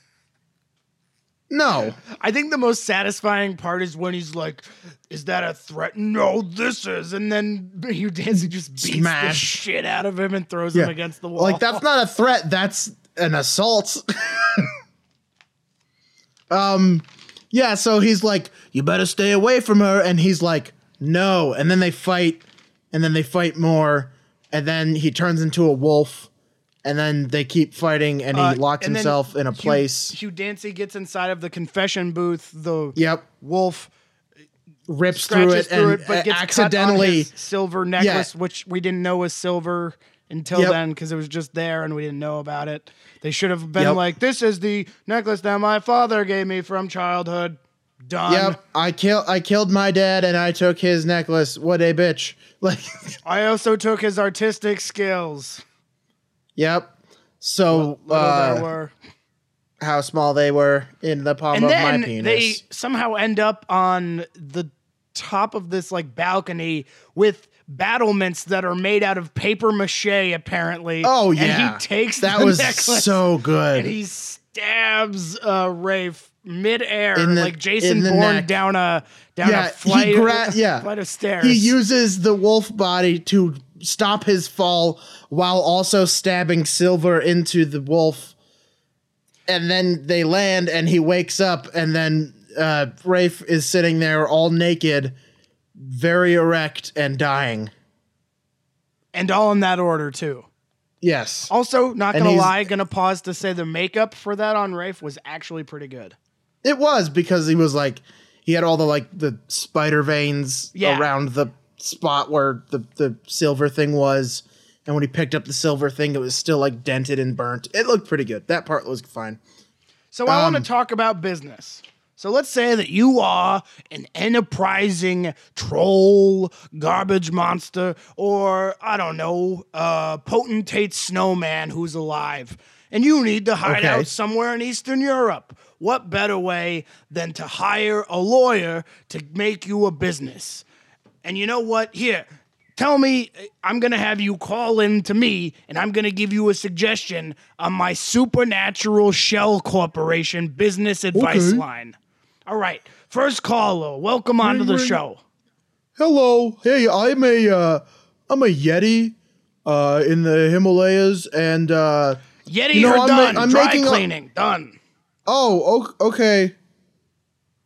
[SPEAKER 1] No,
[SPEAKER 2] I think the most satisfying part is when he's like, "Is that a threat?" No, this is. And then Hugh Dancy just beats the shit out of him and throws
[SPEAKER 1] yeah.
[SPEAKER 2] him against the wall.
[SPEAKER 1] Like that's not a threat. That's an assault. um, yeah. So he's like, "You better stay away from her," and he's like, "No." And then they fight, and then they fight more, and then he turns into a wolf, and then they keep fighting, and he
[SPEAKER 2] Uh,
[SPEAKER 1] locks
[SPEAKER 2] and then
[SPEAKER 1] himself in a
[SPEAKER 2] Hugh-
[SPEAKER 1] place.
[SPEAKER 2] Hugh Dancy gets inside of the confession booth. The
[SPEAKER 1] Yep,
[SPEAKER 2] wolf
[SPEAKER 1] rips through
[SPEAKER 2] scratches
[SPEAKER 1] it
[SPEAKER 2] through
[SPEAKER 1] and
[SPEAKER 2] it, but gets
[SPEAKER 1] accidentally.
[SPEAKER 2] cut on his silver necklace, which we didn't know was silver until
[SPEAKER 1] Yep.
[SPEAKER 2] then because it was just there and we didn't know about it. They should have been
[SPEAKER 1] Yep.
[SPEAKER 2] like, "This is the necklace that my father gave me from childhood." Done.
[SPEAKER 1] Yep, I kill I killed my dad and I took his necklace. What a bitch! Like,
[SPEAKER 2] I also took his artistic skills.
[SPEAKER 1] yep. So uh,
[SPEAKER 2] were.
[SPEAKER 1] how small they were in the palm
[SPEAKER 2] and
[SPEAKER 1] of my penis.
[SPEAKER 2] they somehow end up on the top of this like balcony with battlements that are made out of paper mache apparently
[SPEAKER 1] oh yeah.
[SPEAKER 2] and he takes
[SPEAKER 1] that
[SPEAKER 2] the
[SPEAKER 1] was
[SPEAKER 2] necklace
[SPEAKER 1] so good.
[SPEAKER 2] and he stabs uh Rafe midair
[SPEAKER 1] the-
[SPEAKER 2] like Jason Bourne
[SPEAKER 1] neck.
[SPEAKER 2] down a down
[SPEAKER 1] Yeah,
[SPEAKER 2] a flight
[SPEAKER 1] gra- yeah.
[SPEAKER 2] flight of stairs.
[SPEAKER 1] he uses the wolf body to stop his fall while also stabbing Silver into the wolf. And then they land and he wakes up and then uh, Rafe is sitting there all naked, very erect and dying.
[SPEAKER 2] and all in that order too.
[SPEAKER 1] Yes.
[SPEAKER 2] Also, not
[SPEAKER 1] And
[SPEAKER 2] gonna lie, gonna pause to say the makeup for that on Rafe was actually pretty good.
[SPEAKER 1] It was because he was like he had all the like the spider veins
[SPEAKER 2] Yeah.
[SPEAKER 1] around the spot where the the silver thing was. And when he picked up the silver thing, it was still like dented and burnt. It looked pretty good. That part was fine.
[SPEAKER 2] So I want
[SPEAKER 1] Um,
[SPEAKER 2] to talk about business. So let's say that you are an enterprising troll, garbage monster, or I don't know, uh, potentate snowman who's alive, and you need to hide
[SPEAKER 1] Okay.
[SPEAKER 2] out somewhere in Eastern Europe. What better way than to hire a lawyer to make you a business? And you know what? Here, tell me, I'm going to have you call in to me and I'm going to give you a suggestion on my Supernatural Shell Corporation business advice
[SPEAKER 1] Okay.
[SPEAKER 2] line. All right. First caller, welcome onto the show.
[SPEAKER 1] Hello. Hey, I'm a uh I'm a Yeti uh in the Himalayas and uh
[SPEAKER 2] Yeti
[SPEAKER 1] You know,
[SPEAKER 2] are
[SPEAKER 1] I'm
[SPEAKER 2] done.
[SPEAKER 1] ma- I'm
[SPEAKER 2] Dry
[SPEAKER 1] making a-
[SPEAKER 2] cleaning. done.
[SPEAKER 1] Oh, okay.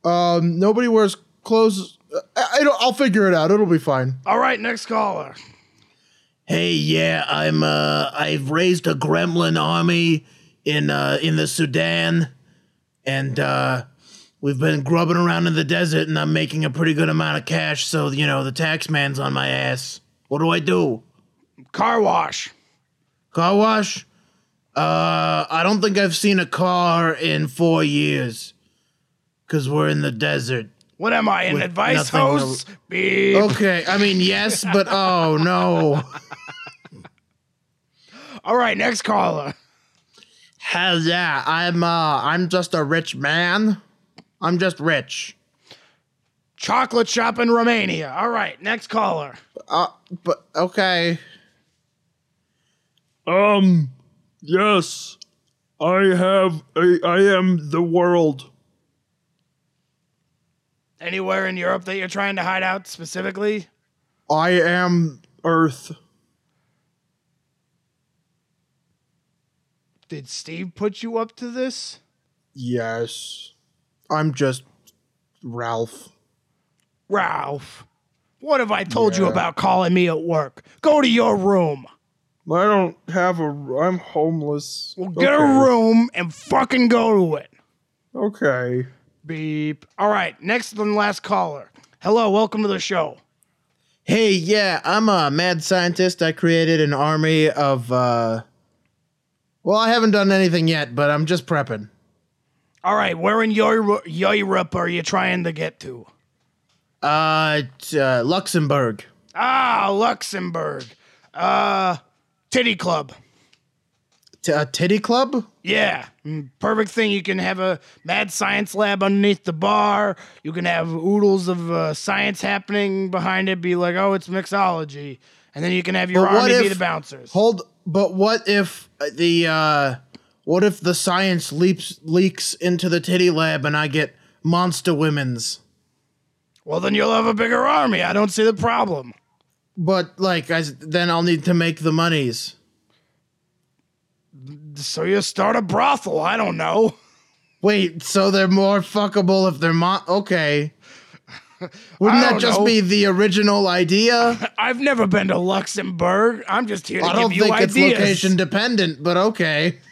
[SPEAKER 1] Um nobody wears clothes. I, I don't I'll figure it out. It'll be fine.
[SPEAKER 2] All right, next caller.
[SPEAKER 1] Hey, yeah, I'm uh I've raised a gremlin army in uh in the Sudan and uh we've been grubbing around in the desert and I'm making a pretty good amount of cash, so you know, the tax man's on my ass. What do I do?
[SPEAKER 2] Car wash.
[SPEAKER 1] Car wash? Uh I don't think I've seen a car in 4 years cuz we're in the desert.
[SPEAKER 2] What am I, an advice
[SPEAKER 1] nothing
[SPEAKER 2] host? Beep.
[SPEAKER 1] Okay, I mean yes, but oh no.
[SPEAKER 2] All right, next caller.
[SPEAKER 1] Hell yeah, I'm uh I'm just a rich man. I'm just rich.
[SPEAKER 2] Chocolate shop in Romania. All right, next caller.
[SPEAKER 1] Uh but okay.
[SPEAKER 3] Um, yes, I have a, I am the world.
[SPEAKER 2] Anywhere in Europe that you're trying to hide out specifically?
[SPEAKER 1] I am
[SPEAKER 3] Earth.
[SPEAKER 2] Did Steve put you up to this?
[SPEAKER 1] yes. I'm just Ralph.
[SPEAKER 2] Ralph, what have I told you about calling me at work? Go to your room.
[SPEAKER 3] I don't have a. I'm homeless.
[SPEAKER 2] Well, get a room and fucking go to it.
[SPEAKER 3] Okay.
[SPEAKER 2] Beep. All right, next and last caller. Hello, welcome to the show.
[SPEAKER 1] Hey, yeah, I'm a mad scientist. I created an army of uh Well, I haven't done anything yet, but I'm just prepping.
[SPEAKER 2] All right, where in Euro- Europe are you trying to get to?
[SPEAKER 1] Uh, t- uh Luxembourg.
[SPEAKER 2] Ah, Luxembourg. Uh, Titty Club.
[SPEAKER 1] T- a titty club?
[SPEAKER 2] Yeah, mm, perfect thing. You can have a mad science lab underneath the bar. You can have oodles of uh, science happening behind it. Be like, oh, it's mixology, and then you can have your
[SPEAKER 1] But what
[SPEAKER 2] army be
[SPEAKER 1] if-
[SPEAKER 2] the bouncers.
[SPEAKER 1] Hold, but what if the uh what if the science leaps leaks into the titty lab and I get monster women's?
[SPEAKER 2] well, then you'll have a bigger army. I don't see the problem.
[SPEAKER 1] But like I then I'll need to make the monies.
[SPEAKER 2] So you start a brothel. I don't know.
[SPEAKER 1] Wait, so they're more fuckable if they're mon okay. Wouldn't that just
[SPEAKER 2] know.
[SPEAKER 1] be the original idea?
[SPEAKER 2] I've never been to Luxembourg. I'm just here to
[SPEAKER 1] I don't think it's location dependent, but okay.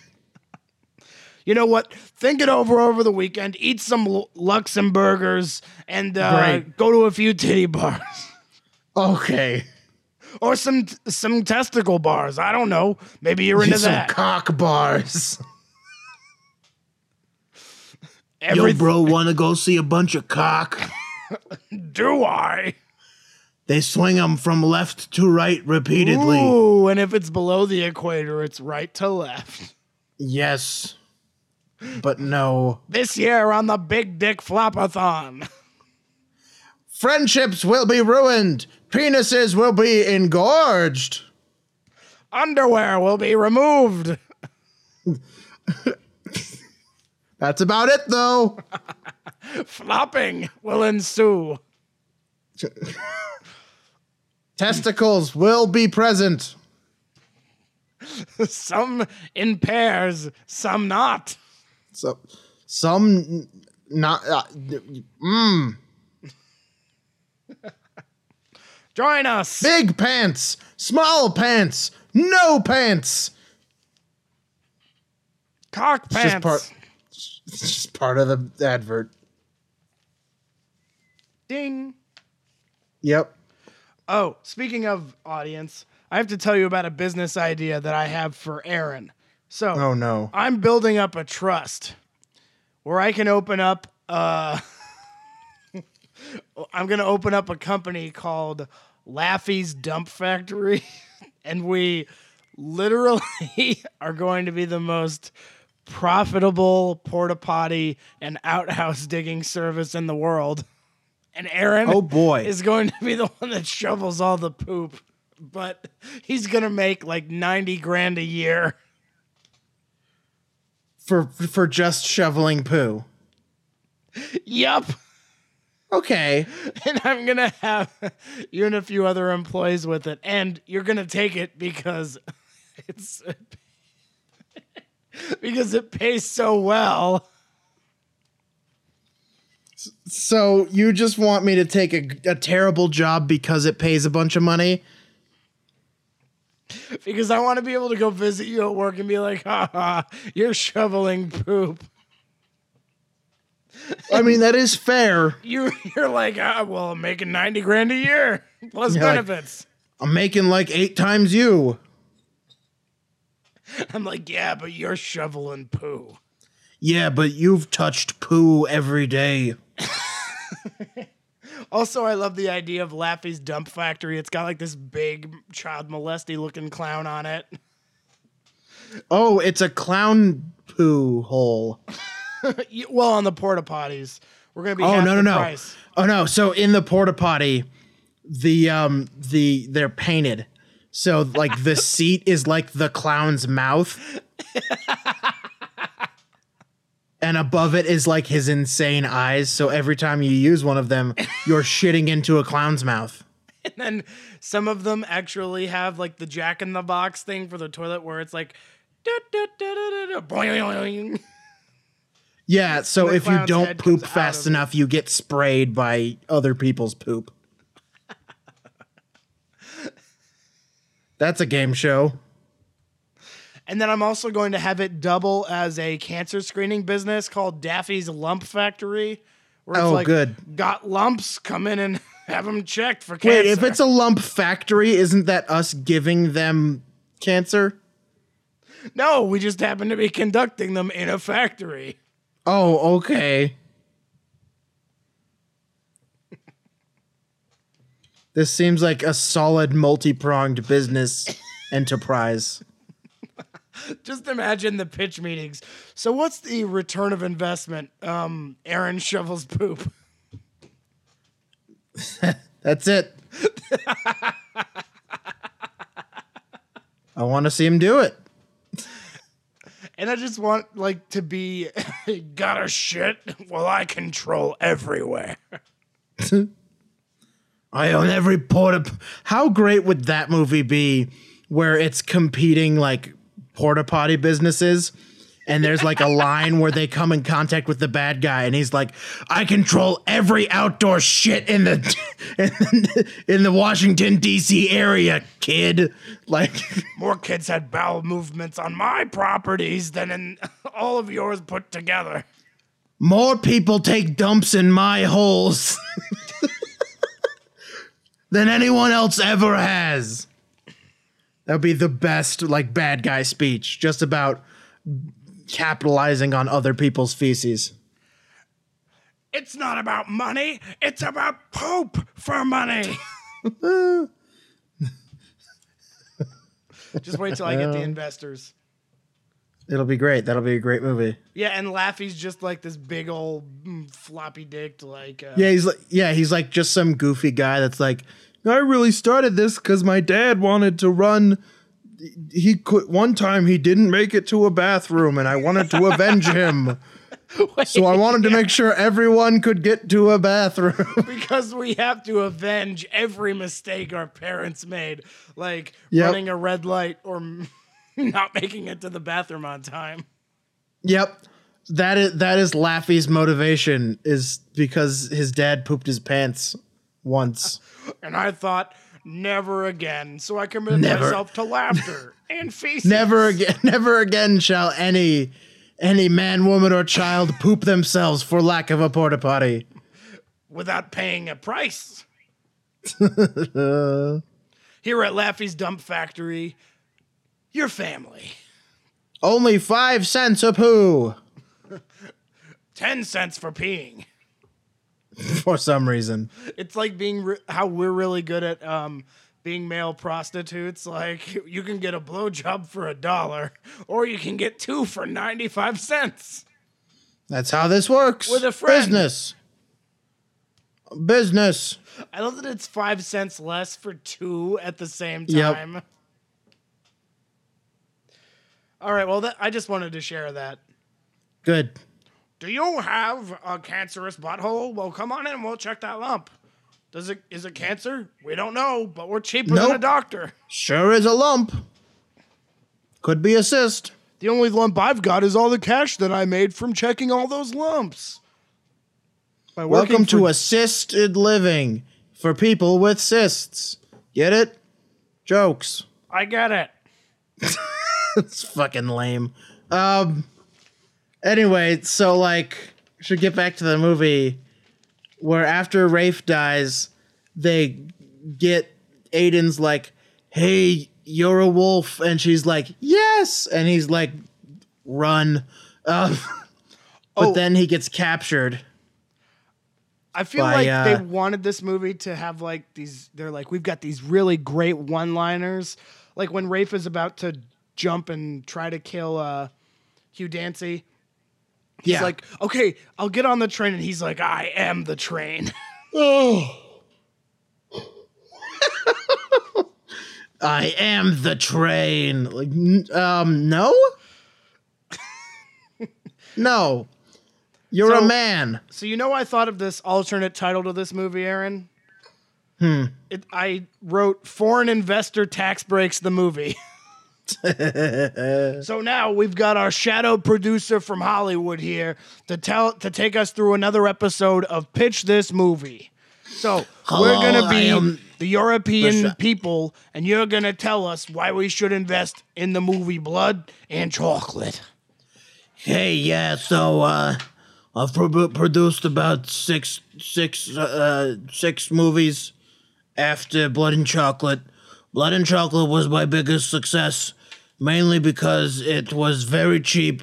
[SPEAKER 2] You know what? Think it over over the weekend. Eat some Lu- Luxemburgers and uh, go to a few titty bars
[SPEAKER 1] Okay.
[SPEAKER 2] or some some testicle bars. I don't know. Maybe you're into
[SPEAKER 1] Some
[SPEAKER 2] that.
[SPEAKER 1] cock bars.
[SPEAKER 2] Every
[SPEAKER 1] bro, wanna go see a bunch of cock?
[SPEAKER 2] do I?
[SPEAKER 1] They swing them from left to right repeatedly.
[SPEAKER 2] Ooh, and if it's below the equator, it's right to left.
[SPEAKER 1] Yes. but no.
[SPEAKER 2] This year on the Big Dick Flopathon.
[SPEAKER 1] Friendships will be ruined. Penises will be engorged.
[SPEAKER 2] Underwear will be removed.
[SPEAKER 1] That's about it, though.
[SPEAKER 2] Flopping will ensue.
[SPEAKER 1] Testicles will be present.
[SPEAKER 2] Some in pairs, some not.
[SPEAKER 1] So, some not. Uh, mm,
[SPEAKER 2] Join us.
[SPEAKER 1] big pants, small pants, no pants.
[SPEAKER 2] Cock pants.
[SPEAKER 1] It's just part. It's just part of the advert.
[SPEAKER 2] Ding.
[SPEAKER 1] Yep.
[SPEAKER 2] Oh, speaking of audience, I have to tell you about a business idea that I have for Aaron. So,
[SPEAKER 1] Oh no.
[SPEAKER 2] I'm building up a trust where I can open up uh I'm going to open up a company called Laffy's Dump Factory and we literally are going to be the most profitable porta potty and outhouse digging service in the world. And Aaron
[SPEAKER 1] Oh boy.
[SPEAKER 2] is going to be the one that shovels all the poop, but he's going to make like 90 grand a year.
[SPEAKER 1] for for just shoveling poo.
[SPEAKER 2] Yup.
[SPEAKER 1] Okay.
[SPEAKER 2] and I'm gonna have you and a few other employees with it, and you're gonna take it because it's because it pays so well.
[SPEAKER 1] So you just want me to take a, a terrible job because it pays a bunch of money?
[SPEAKER 2] Because I want to be able to go visit you at work and be like, "Ha ha, you're shoveling poop."
[SPEAKER 1] I mean, that is fair.
[SPEAKER 2] You you're like, ah, well, I'm making ninety grand a year plus
[SPEAKER 1] You're like-
[SPEAKER 2] benefits.
[SPEAKER 1] I'm making like eight times you.
[SPEAKER 2] I'm like, yeah, but you're shoveling poo.
[SPEAKER 1] Yeah, but you've touched poo every day.
[SPEAKER 2] Also, I love the idea of Laffy's Dump Factory. It's got like this big child molesty looking clown on it.
[SPEAKER 1] Oh, it's a clown poo hole.
[SPEAKER 2] Well, on the porta potties, we're gonna be.
[SPEAKER 1] Oh no no no.
[SPEAKER 2] Price.
[SPEAKER 1] Oh no. So in the porta potty, the um the they're painted. So like the seat is like the clown's mouth. and above it is like his insane eyes. So every time you use one of them, you're shitting into a clown's mouth.
[SPEAKER 2] And then some of them actually have like the Jack in the Box thing for the toilet, where it's like.
[SPEAKER 1] Yeah, so if you don't poop fast enough, you get sprayed by other people's poop. That's a game show.
[SPEAKER 2] And then I'm also going to have it double as a cancer screening business called Daffy's Lump Factory. Where it's
[SPEAKER 1] Oh,
[SPEAKER 2] like,
[SPEAKER 1] good.
[SPEAKER 2] Got lumps, come in and have them checked for cancer.
[SPEAKER 1] Wait, if it's a lump factory, isn't that us giving them cancer?
[SPEAKER 2] no, we just happen to be conducting them in a factory.
[SPEAKER 1] Oh, okay. this seems like a solid multi-pronged business enterprise.
[SPEAKER 2] Just imagine the pitch meetings. So, what's the return of investment? Um, Aaron shovels poop.
[SPEAKER 1] That's it. I want to see him do it.
[SPEAKER 2] And I just want like to be got a shit while I control everywhere.
[SPEAKER 1] I own every porta. How great would that movie be, where it's competing like porta potty businesses, and there's like a line where they come in contact with the bad guy, and he's like, "I control every outdoor shit in the in the, in the Washington D.C. area, kid." Like,
[SPEAKER 2] More kids had bowel movements on my properties than in all of yours put together.
[SPEAKER 1] more people take dumps in my holes than anyone else ever has. That would be the best, like, bad guy speech, just about capitalizing on other people's feces.
[SPEAKER 2] It's not about money, it's about poop for money. Just wait till I get the investors.
[SPEAKER 1] It'll be great. That'll be a great movie.
[SPEAKER 2] Yeah, and Laffy's just like this big old mm, floppy dicked like. Uh,
[SPEAKER 1] Yeah, he's like yeah, he's like just some goofy guy that's like, I really started this because my dad wanted to run. He could one time he didn't make it to a bathroom, and I wanted to avenge him. So I wanted to make sure everyone could get to a bathroom.
[SPEAKER 2] because we have to avenge every mistake our parents made, like
[SPEAKER 1] Yep.
[SPEAKER 2] running a red light or not making it to the bathroom on time.
[SPEAKER 1] yep, that is that is Laffy's motivation is because his dad pooped his pants once.
[SPEAKER 2] And I thought, never again. So I committed
[SPEAKER 1] Never.
[SPEAKER 2] myself to laughter and feces.
[SPEAKER 1] Never again, never again shall any any man, woman, or child poop themselves for lack of a porta potty.
[SPEAKER 2] without paying a price. Here at Laffy's Dump Factory, your family.
[SPEAKER 1] only five cents a poo.
[SPEAKER 2] 10 cents for peeing.
[SPEAKER 1] For some reason.
[SPEAKER 2] It's like being re- how we're really good at um, being male prostitutes. Like you can get a blowjob for a dollar, or you can get two for 95 cents.
[SPEAKER 1] That's how this works.
[SPEAKER 2] With a friend.
[SPEAKER 1] Business. Business.
[SPEAKER 2] I love that it's five cents less for two at the same time. Yep. All right, well, that, I just wanted to share that.
[SPEAKER 1] Good.
[SPEAKER 2] Do you have a cancerous butthole? Well, come on in. and We'll check that lump. Does it is it cancer? We don't know, but we're cheaper than a
[SPEAKER 1] Nope.
[SPEAKER 2] doctor.
[SPEAKER 1] Sure is a lump. Could be a cyst.
[SPEAKER 2] The only lump I've got is all the cash that I made from checking all those lumps.
[SPEAKER 1] Welcome to assisted living for people with cysts. Get it? Jokes.
[SPEAKER 2] I get it.
[SPEAKER 1] it's fucking lame. Um. Anyway, so like, should get back to the movie where after Rafe dies, they get Aiden's like, "Hey, you're a wolf," and she's like, "Yes," and he's like, "Run." Um, but
[SPEAKER 2] Oh.
[SPEAKER 1] then he gets captured.
[SPEAKER 2] I feel
[SPEAKER 1] by,
[SPEAKER 2] like they
[SPEAKER 1] uh,
[SPEAKER 2] wanted this movie to have like these. They're like, we've got these really great one-liners. Like when Rafe is about to jump and try to kill uh, Hugh Dancy. He's
[SPEAKER 1] Yeah.
[SPEAKER 2] like, okay, I'll get on the train, and he's like, I am the train.
[SPEAKER 1] Oh. I am the train. Like, um, no, no, you're a man.
[SPEAKER 2] So you know, I thought of this alternate title to this movie, Aaron. Hmm. It, I wrote "Foreign Investor Tax Breaks the Movie." so now we've got our shadow producer from Hollywood here to tell to take us through another episode of Pitch This Movie. So we're gonna be the European
[SPEAKER 1] the
[SPEAKER 2] people, and you're gonna tell us why we should invest in the movie Blood and Chocolate.
[SPEAKER 1] Hey, yeah. So, uh, I've pro- produced about six, six, uh, six movies after Blood and Chocolate. Blood and Chocolate was my biggest success, mainly because it was very cheap,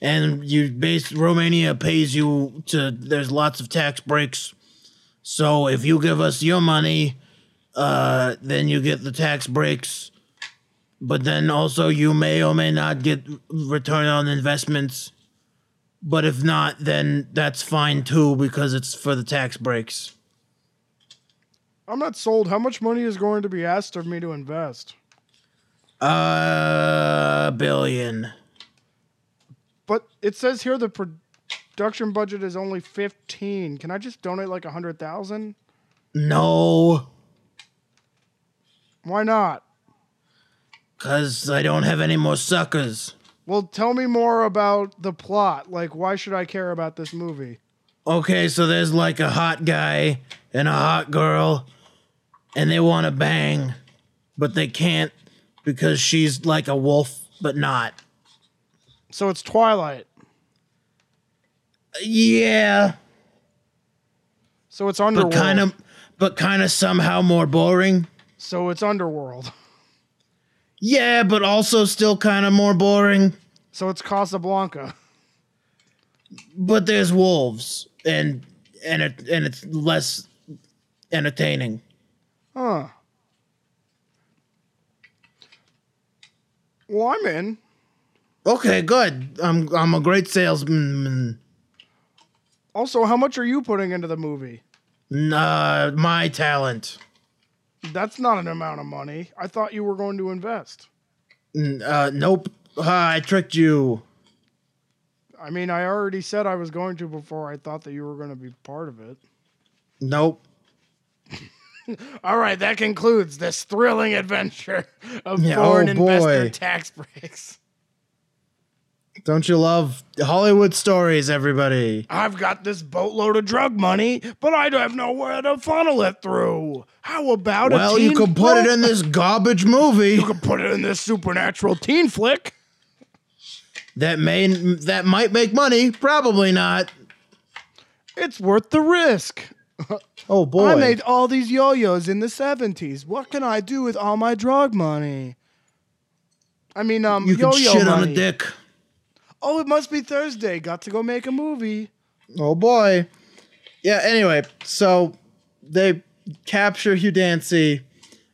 [SPEAKER 1] and you base Romania pays you to. There's lots of tax breaks, so if you give us your money, uh, then you get the tax breaks but then also you may or may not get return on investments. But if not, then that's fine too because it's for the tax breaks.
[SPEAKER 2] I'm not sold. How much money is going to be asked of me to invest?
[SPEAKER 1] A billion.
[SPEAKER 2] But it says here the production budget is only 15. Can I just donate like a 100,000?
[SPEAKER 1] No,
[SPEAKER 2] Why not?
[SPEAKER 1] because I don't have any more suckers.
[SPEAKER 2] Well, tell me more about the plot. Like, why should I care about this movie?
[SPEAKER 1] Okay, so there's like a hot guy and a hot girl, and they want to bang, but they can't because she's like a wolf, but not.
[SPEAKER 2] So it's Twilight.
[SPEAKER 1] Yeah,
[SPEAKER 2] So it's Underworld.
[SPEAKER 1] but kind of, but kind of somehow more boring.
[SPEAKER 2] So it's Underworld.
[SPEAKER 1] Yeah, but also still kind of more boring.
[SPEAKER 2] So it's Casablanca.
[SPEAKER 1] But there's wolves, and and it and it's less entertaining.
[SPEAKER 2] Huh. Well, I'm in.
[SPEAKER 1] Okay, good. I'm I'm a great salesman.
[SPEAKER 2] Also, how much are you putting into the movie?
[SPEAKER 1] Nah, my talent.
[SPEAKER 2] That's not an amount of money. I thought you were going to invest.
[SPEAKER 1] N- Uh, nope. Ah, I tricked you.
[SPEAKER 2] I mean, I already said I was going to before I thought that you were going to be part of it.
[SPEAKER 1] Nope.
[SPEAKER 2] All right, that concludes this thrilling adventure of
[SPEAKER 1] Yeah, oh
[SPEAKER 2] foreign
[SPEAKER 1] oh
[SPEAKER 2] investor tax breaks.
[SPEAKER 1] Don't you love Hollywood stories, everybody?
[SPEAKER 2] I've got this boatload of drug money, but I have nowhere to funnel it through. How about
[SPEAKER 1] Well, you could put it in this garbage movie
[SPEAKER 2] You could put it in this supernatural teen flick.
[SPEAKER 1] that may that might make money. Probably not.
[SPEAKER 2] It's worth the risk.
[SPEAKER 1] Oh boy.
[SPEAKER 2] I made all these yo-yos in the 70s. What can I do with all my drug money? I mean, um,
[SPEAKER 1] you can
[SPEAKER 2] yo-yo
[SPEAKER 1] shit
[SPEAKER 2] money.
[SPEAKER 1] on a dick.
[SPEAKER 2] Oh, it must be Thursday. Got to go make a movie.
[SPEAKER 1] Oh boy. Yeah, anyway, so they capture Hugh Dancy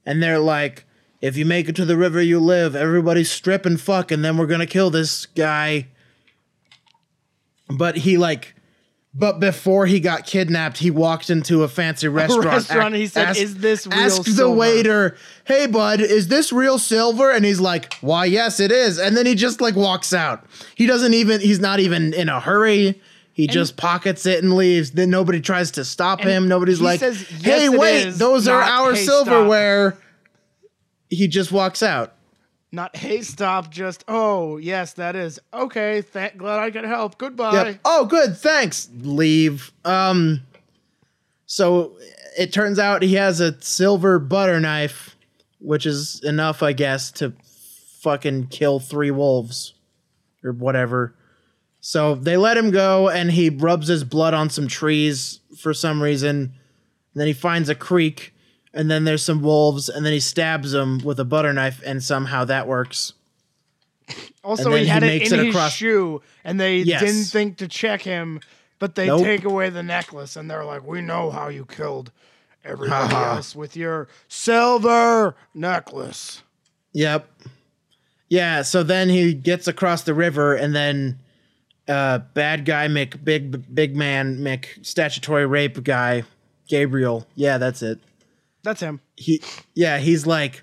[SPEAKER 1] and they're like, if you make it to the river you live, everybody strip and fuck, and then we're gonna kill this guy. But he like but before he got kidnapped, he walked into a fancy restaurant.
[SPEAKER 2] restaurant, and he said,
[SPEAKER 1] asked-
[SPEAKER 2] "Is this real
[SPEAKER 1] Asked the waiter, "Hey, bud, is this real silver?" And he's like, "Why, yes, it is." And then he just like walks out. He doesn't even. He's not even in a hurry. He just pockets it and leaves. Then nobody tries to stop him. Nobody's like,
[SPEAKER 2] says,
[SPEAKER 1] "Hey,
[SPEAKER 2] "Yes, it
[SPEAKER 1] wait,
[SPEAKER 2] is,"
[SPEAKER 1] those are our
[SPEAKER 2] "Hey, stop."
[SPEAKER 1] silverware." He just walks out.
[SPEAKER 2] Not hey stop, just oh yes, that is okay. Th- glad I could help. Goodbye.
[SPEAKER 1] Yep. Oh, good. Thanks. Leave. Um. So it turns out he has a silver butter knife, which is enough, I guess, to fucking kill three wolves or whatever. So they let him go, and he rubs his blood on some trees for some reason. And then he finds a creek, and then there's some wolves, and then he stabs them with a butter knife, and somehow that works.
[SPEAKER 2] Also, he had
[SPEAKER 1] he
[SPEAKER 2] it in
[SPEAKER 1] it
[SPEAKER 2] his shoe, and they
[SPEAKER 1] Yes.
[SPEAKER 2] didn't think to check him, but they
[SPEAKER 1] Nope.
[SPEAKER 2] take away the necklace, and they're like, "We know how you killed everybody else with your silver necklace."
[SPEAKER 1] Yep. Yeah, so then he gets across the river and then uh bad guy Mick big big man Mick statutory rape guy Gabriel. Yeah, that's it.
[SPEAKER 2] That's him.
[SPEAKER 1] He yeah, he's like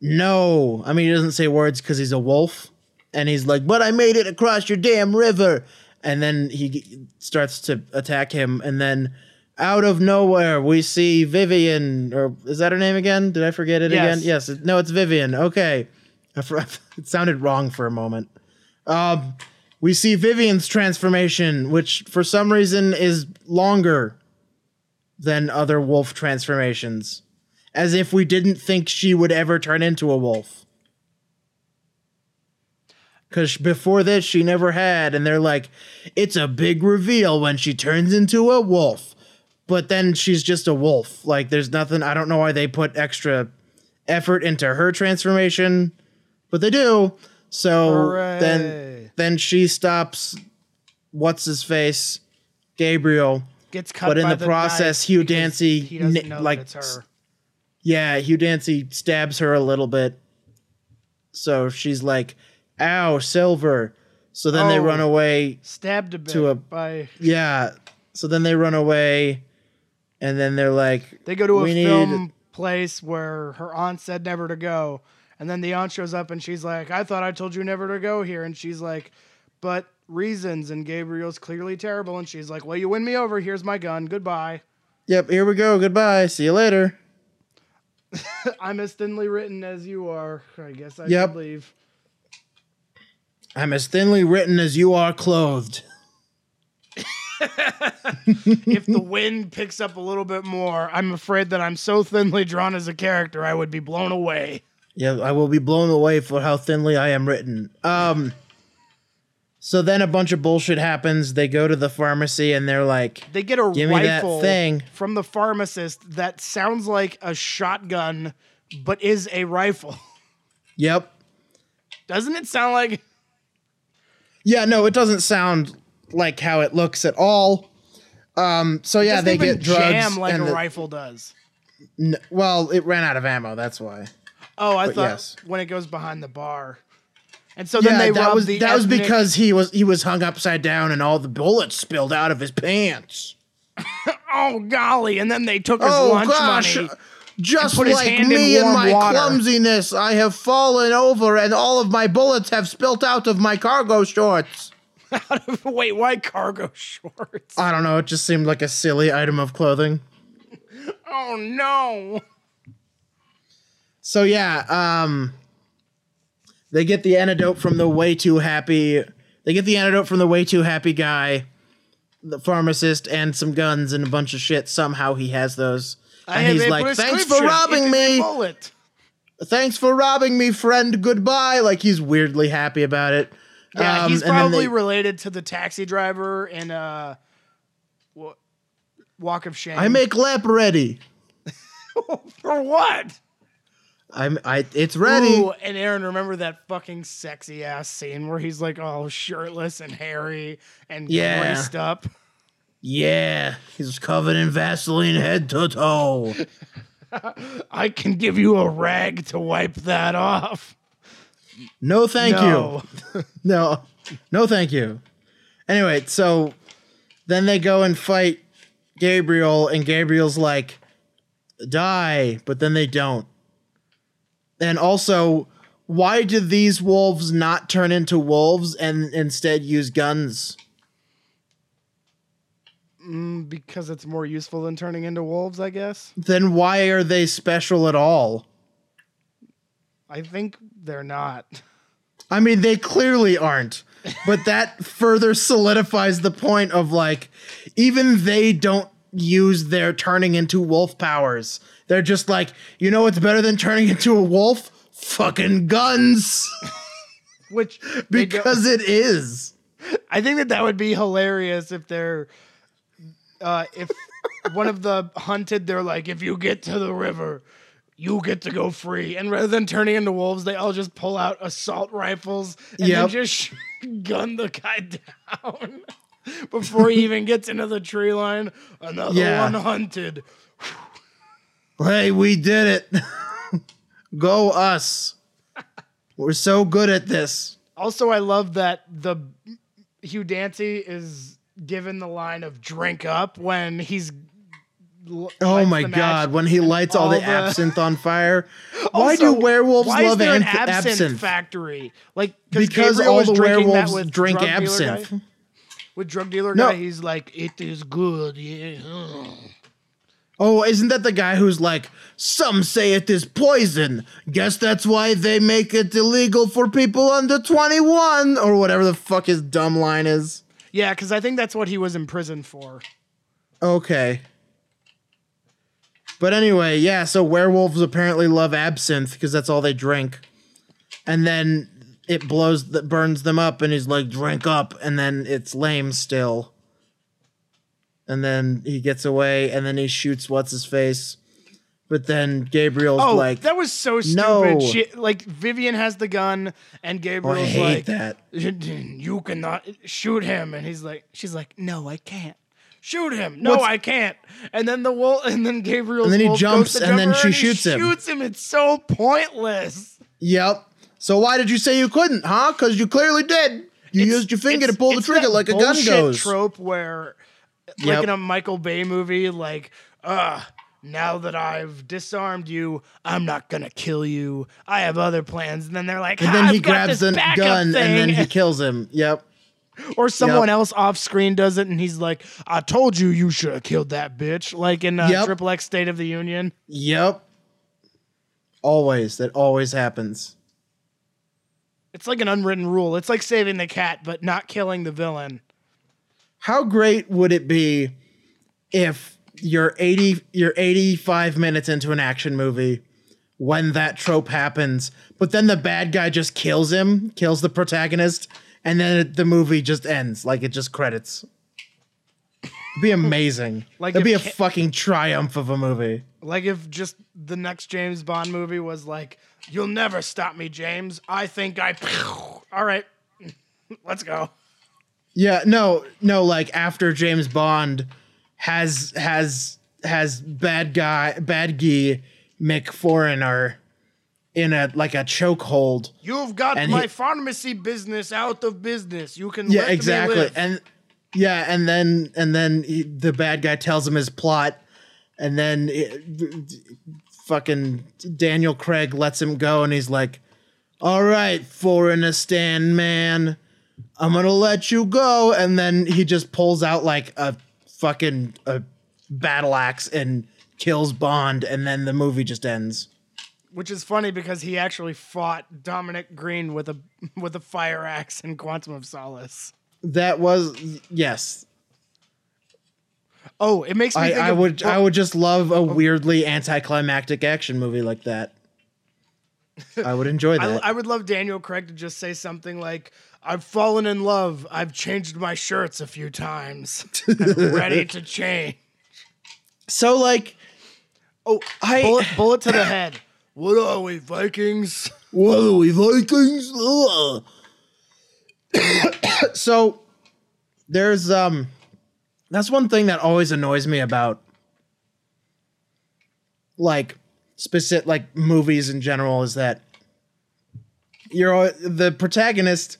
[SPEAKER 1] no. I mean he doesn't say words cuz he's a wolf and he's like, "But I made it across your damn river." And then he g- starts to attack him and then out of nowhere we see Vivian or is that her name again? Did I forget it
[SPEAKER 2] Yes.
[SPEAKER 1] again? Yes, it- no, it's Vivian. Okay. I It sounded wrong for a moment. Um, we see Vivian's transformation, which for some reason is longer than other wolf transformations, as if we didn't think she would ever turn into a wolf. Because before this, she never had, and they're like, it's a big reveal when she turns into a wolf. But then she's just a wolf. Like, there's nothing, I don't know why they put extra effort into her transformation, but they do. So then then she stops what's his face Gabriel.
[SPEAKER 2] Gets cut,
[SPEAKER 1] But in
[SPEAKER 2] by
[SPEAKER 1] the process, Hugh Dancy
[SPEAKER 2] know
[SPEAKER 1] like,
[SPEAKER 2] that it's her.
[SPEAKER 1] Yeah, Hugh Dancy stabs her a little bit. So she's like, "Ow, silver." So then they
[SPEAKER 2] Oh.
[SPEAKER 1] run away.
[SPEAKER 2] Stabbed a bit
[SPEAKER 1] to a-
[SPEAKER 2] by.
[SPEAKER 1] Yeah. So then they run away and then they're like,
[SPEAKER 2] They go to a film place where her aunt said never to go. And then the aunt shows up and she's like, I thought I told you never to go here. And she's like, but reasons. And Gabriel's clearly terrible. And she's like, well, you win me over. Here's my gun. Goodbye.
[SPEAKER 1] "Yep, here we go. Goodbye. See you later."
[SPEAKER 2] I'm as thinly written as you are. I guess I
[SPEAKER 1] Yep.
[SPEAKER 2] should leave.
[SPEAKER 1] I'm as thinly written as you are clothed.
[SPEAKER 2] if the wind picks up a little bit more, I'm afraid that I'm so thinly drawn as a character, I would be blown away.
[SPEAKER 1] Yeah, I will be blown away for how thinly I am written. Um so then a bunch of bullshit happens. They go to the pharmacy and they're like,
[SPEAKER 2] They get a
[SPEAKER 1] Give me that
[SPEAKER 2] rifle
[SPEAKER 1] thing.
[SPEAKER 2] from the pharmacist that sounds like a shotgun, but is a rifle.
[SPEAKER 1] "Yep.
[SPEAKER 2] Doesn't it sound like
[SPEAKER 1] Yeah, no, it doesn't sound like how it looks at all. Um, so yeah, they get drugs.
[SPEAKER 2] jam like a
[SPEAKER 1] the-
[SPEAKER 2] rifle does?
[SPEAKER 1] n- well, it ran out of ammo. That's why.
[SPEAKER 2] Oh, I
[SPEAKER 1] But
[SPEAKER 2] thought
[SPEAKER 1] yes.
[SPEAKER 2] when it goes behind the bar. And so then they
[SPEAKER 1] that was
[SPEAKER 2] the
[SPEAKER 1] that was because he was he was hung upside down and all the bullets spilled out of his pants.
[SPEAKER 2] oh golly, and then they took his
[SPEAKER 1] oh
[SPEAKER 2] lunch
[SPEAKER 1] gosh.
[SPEAKER 2] money.
[SPEAKER 1] Just like me and my
[SPEAKER 2] water.
[SPEAKER 1] clumsiness, I have fallen over and all of my bullets have spilt out of my cargo shorts.
[SPEAKER 2] Wait, why cargo shorts?
[SPEAKER 1] I don't know, it just seemed like a silly item of clothing.
[SPEAKER 2] Oh no.
[SPEAKER 1] So yeah, um they get the antidote from the way too happy they get the antidote from the way too happy guy, the pharmacist, and some guns and a bunch of shit. Somehow he has those. And he's like, Thanks for robbing me.
[SPEAKER 2] Bullet.
[SPEAKER 1] Thanks for robbing me, friend. Goodbye. Like he's weirdly happy about it.
[SPEAKER 2] Yeah,
[SPEAKER 1] Um,
[SPEAKER 2] he's probably
[SPEAKER 1] they-
[SPEAKER 2] related to the taxi driver in uh, Walk of Shame.
[SPEAKER 1] I make lamp ready.
[SPEAKER 2] for what?
[SPEAKER 1] I'm I it's ready.
[SPEAKER 2] Ooh, and Aaron, remember that fucking sexy ass scene where he's like all shirtless and hairy and
[SPEAKER 1] Yeah.
[SPEAKER 2] greased up?
[SPEAKER 1] Yeah. He's covered in Vaseline head to toe.
[SPEAKER 2] I can give you a rag to wipe that off.
[SPEAKER 1] No thank
[SPEAKER 2] no.
[SPEAKER 1] you. No. No thank you. Anyway, so then they go and fight Gabriel, and Gabriel's like, die, but then they don't. And also, why did these wolves not turn into wolves and instead use guns?
[SPEAKER 2] Mm, because it's more useful than turning into wolves, I guess.
[SPEAKER 1] Then why are they special at all?
[SPEAKER 2] I think they're not.
[SPEAKER 1] I mean, they clearly aren't, but that further solidifies the point of like, even they don't use their turning into wolf powers. They're just like, you know what's better than turning into a wolf? Fucking guns.
[SPEAKER 2] Which
[SPEAKER 1] because it is.
[SPEAKER 2] I think that that would be hilarious if they're, uh, if one of the hunted, they're like, if you get to the river, you get to go free. And rather than turning into wolves, they all just pull out assault rifles and then
[SPEAKER 1] Yep.
[SPEAKER 2] just gun the guy down before he even gets into the tree line. Another
[SPEAKER 1] Yeah.
[SPEAKER 2] one hunted.
[SPEAKER 1] Hey, we did it. Go us. We're so good at this.
[SPEAKER 2] Also, I love that the Hugh Dancy is given the line of "drink up" when he's. l-
[SPEAKER 1] Oh my god, when he lights all,
[SPEAKER 2] all
[SPEAKER 1] the,
[SPEAKER 2] the-
[SPEAKER 1] absinthe on fire. Why
[SPEAKER 2] Also,
[SPEAKER 1] do werewolves
[SPEAKER 2] why
[SPEAKER 1] love
[SPEAKER 2] an absinthe,
[SPEAKER 1] absinthe?
[SPEAKER 2] factory? Like
[SPEAKER 1] Because
[SPEAKER 2] Gabriel
[SPEAKER 1] all the werewolves drink
[SPEAKER 2] dealer guy-
[SPEAKER 1] absinthe.
[SPEAKER 2] with drug dealer
[SPEAKER 1] No.
[SPEAKER 2] guy, he's like, "It is good." Yeah.
[SPEAKER 1] Oh, isn't that the guy who's like, some say it is poison. Guess that's why they make it illegal for people under 21, or whatever the fuck his dumb line is.
[SPEAKER 2] Yeah, because I think that's what he was in prison for.
[SPEAKER 1] Okay. But anyway, yeah, so werewolves apparently love absinthe because that's all they drink. And then it blows that burns them up and he's like drink up and then it's lame still. And then he gets away and then he shoots what's his face. But then Gabriel's
[SPEAKER 2] Oh,
[SPEAKER 1] like
[SPEAKER 2] that was so stupid.
[SPEAKER 1] No.
[SPEAKER 2] She, like Vivian has the gun, and
[SPEAKER 1] oh, I
[SPEAKER 2] Gabriel's
[SPEAKER 1] hate
[SPEAKER 2] like,
[SPEAKER 1] that.
[SPEAKER 2] "You cannot shoot him," and he's like, "She's like, no, I can't." Shoot him! No,
[SPEAKER 1] What's-
[SPEAKER 2] I can't. And then the wolf, and then Gabriel,
[SPEAKER 1] And then he jumps, and then she
[SPEAKER 2] he
[SPEAKER 1] shoots him.
[SPEAKER 2] Shoots him. It's so pointless.
[SPEAKER 1] Yep. So why did you say you couldn't, huh? Because you clearly did. You
[SPEAKER 2] It's-
[SPEAKER 1] used your finger to pull the trigger like a gun goes.
[SPEAKER 2] trope where, like
[SPEAKER 1] Yep.
[SPEAKER 2] in a Michael Bay movie, like, uh, now that I've disarmed you, I'm not gonna kill you. I have other plans. And then they're like,
[SPEAKER 1] and
[SPEAKER 2] "Ah,
[SPEAKER 1] then he grabs the gun and then he kills him. Yep.
[SPEAKER 2] or someone
[SPEAKER 1] Yep.
[SPEAKER 2] else off screen does it, and he's like, "I told you, you should have killed that bitch." Like in uh,
[SPEAKER 1] Yep.
[SPEAKER 2] Triple X State of the Union.
[SPEAKER 1] Yep. Always. That always happens.
[SPEAKER 2] It's like an unwritten rule. It's like saving the cat, but not killing the villain.
[SPEAKER 1] How great would it be if you're 80 you're 85 minutes into an action movie when that trope happens, but then the bad guy just kills him, kills the protagonist, and then the movie just ends like it just credits. It'd be amazing.
[SPEAKER 2] Like
[SPEAKER 1] It'd be a
[SPEAKER 2] Ca-
[SPEAKER 1] fucking triumph of a movie.
[SPEAKER 2] Like if just the next James Bond movie was like, "You'll never stop me, James. I think I." All right, let's go.
[SPEAKER 1] Yeah, no, no, like after James Bond has has has bad guy bad guy Mick Foreigner in a like a chokehold.
[SPEAKER 2] You've got my
[SPEAKER 1] he-
[SPEAKER 2] pharmacy business out of business. You can
[SPEAKER 1] Yeah, exactly. And yeah, and then and then he, the bad guy tells him his plot, and then it, fucking Daniel Craig lets him go, and he's like, "All right, foreigner stand man, I'm gonna let you go," and then he just pulls out like a fucking a battle axe and kills Bond, and then the movie just ends.
[SPEAKER 2] Which is funny because he actually fought Dominic Green with a with a fire axe in Quantum of Solace.
[SPEAKER 1] That was yes.
[SPEAKER 2] Oh, it makes me
[SPEAKER 1] I,
[SPEAKER 2] think
[SPEAKER 1] I
[SPEAKER 2] of-
[SPEAKER 1] would I would just love a oh. weirdly anticlimactic action movie like that. I would enjoy
[SPEAKER 2] I,
[SPEAKER 1] that.
[SPEAKER 2] I would love Daniel Craig to just say something like, "I've fallen in love. I've changed my shirts a few times. I'm ready to change."
[SPEAKER 1] so like,
[SPEAKER 2] Oh,
[SPEAKER 1] I
[SPEAKER 2] bullet, bullet to the head. What are we, Vikings?
[SPEAKER 1] what are we Vikings? So there's um, that's one thing that always annoys me about like specific like movies in general is that you're the protagonist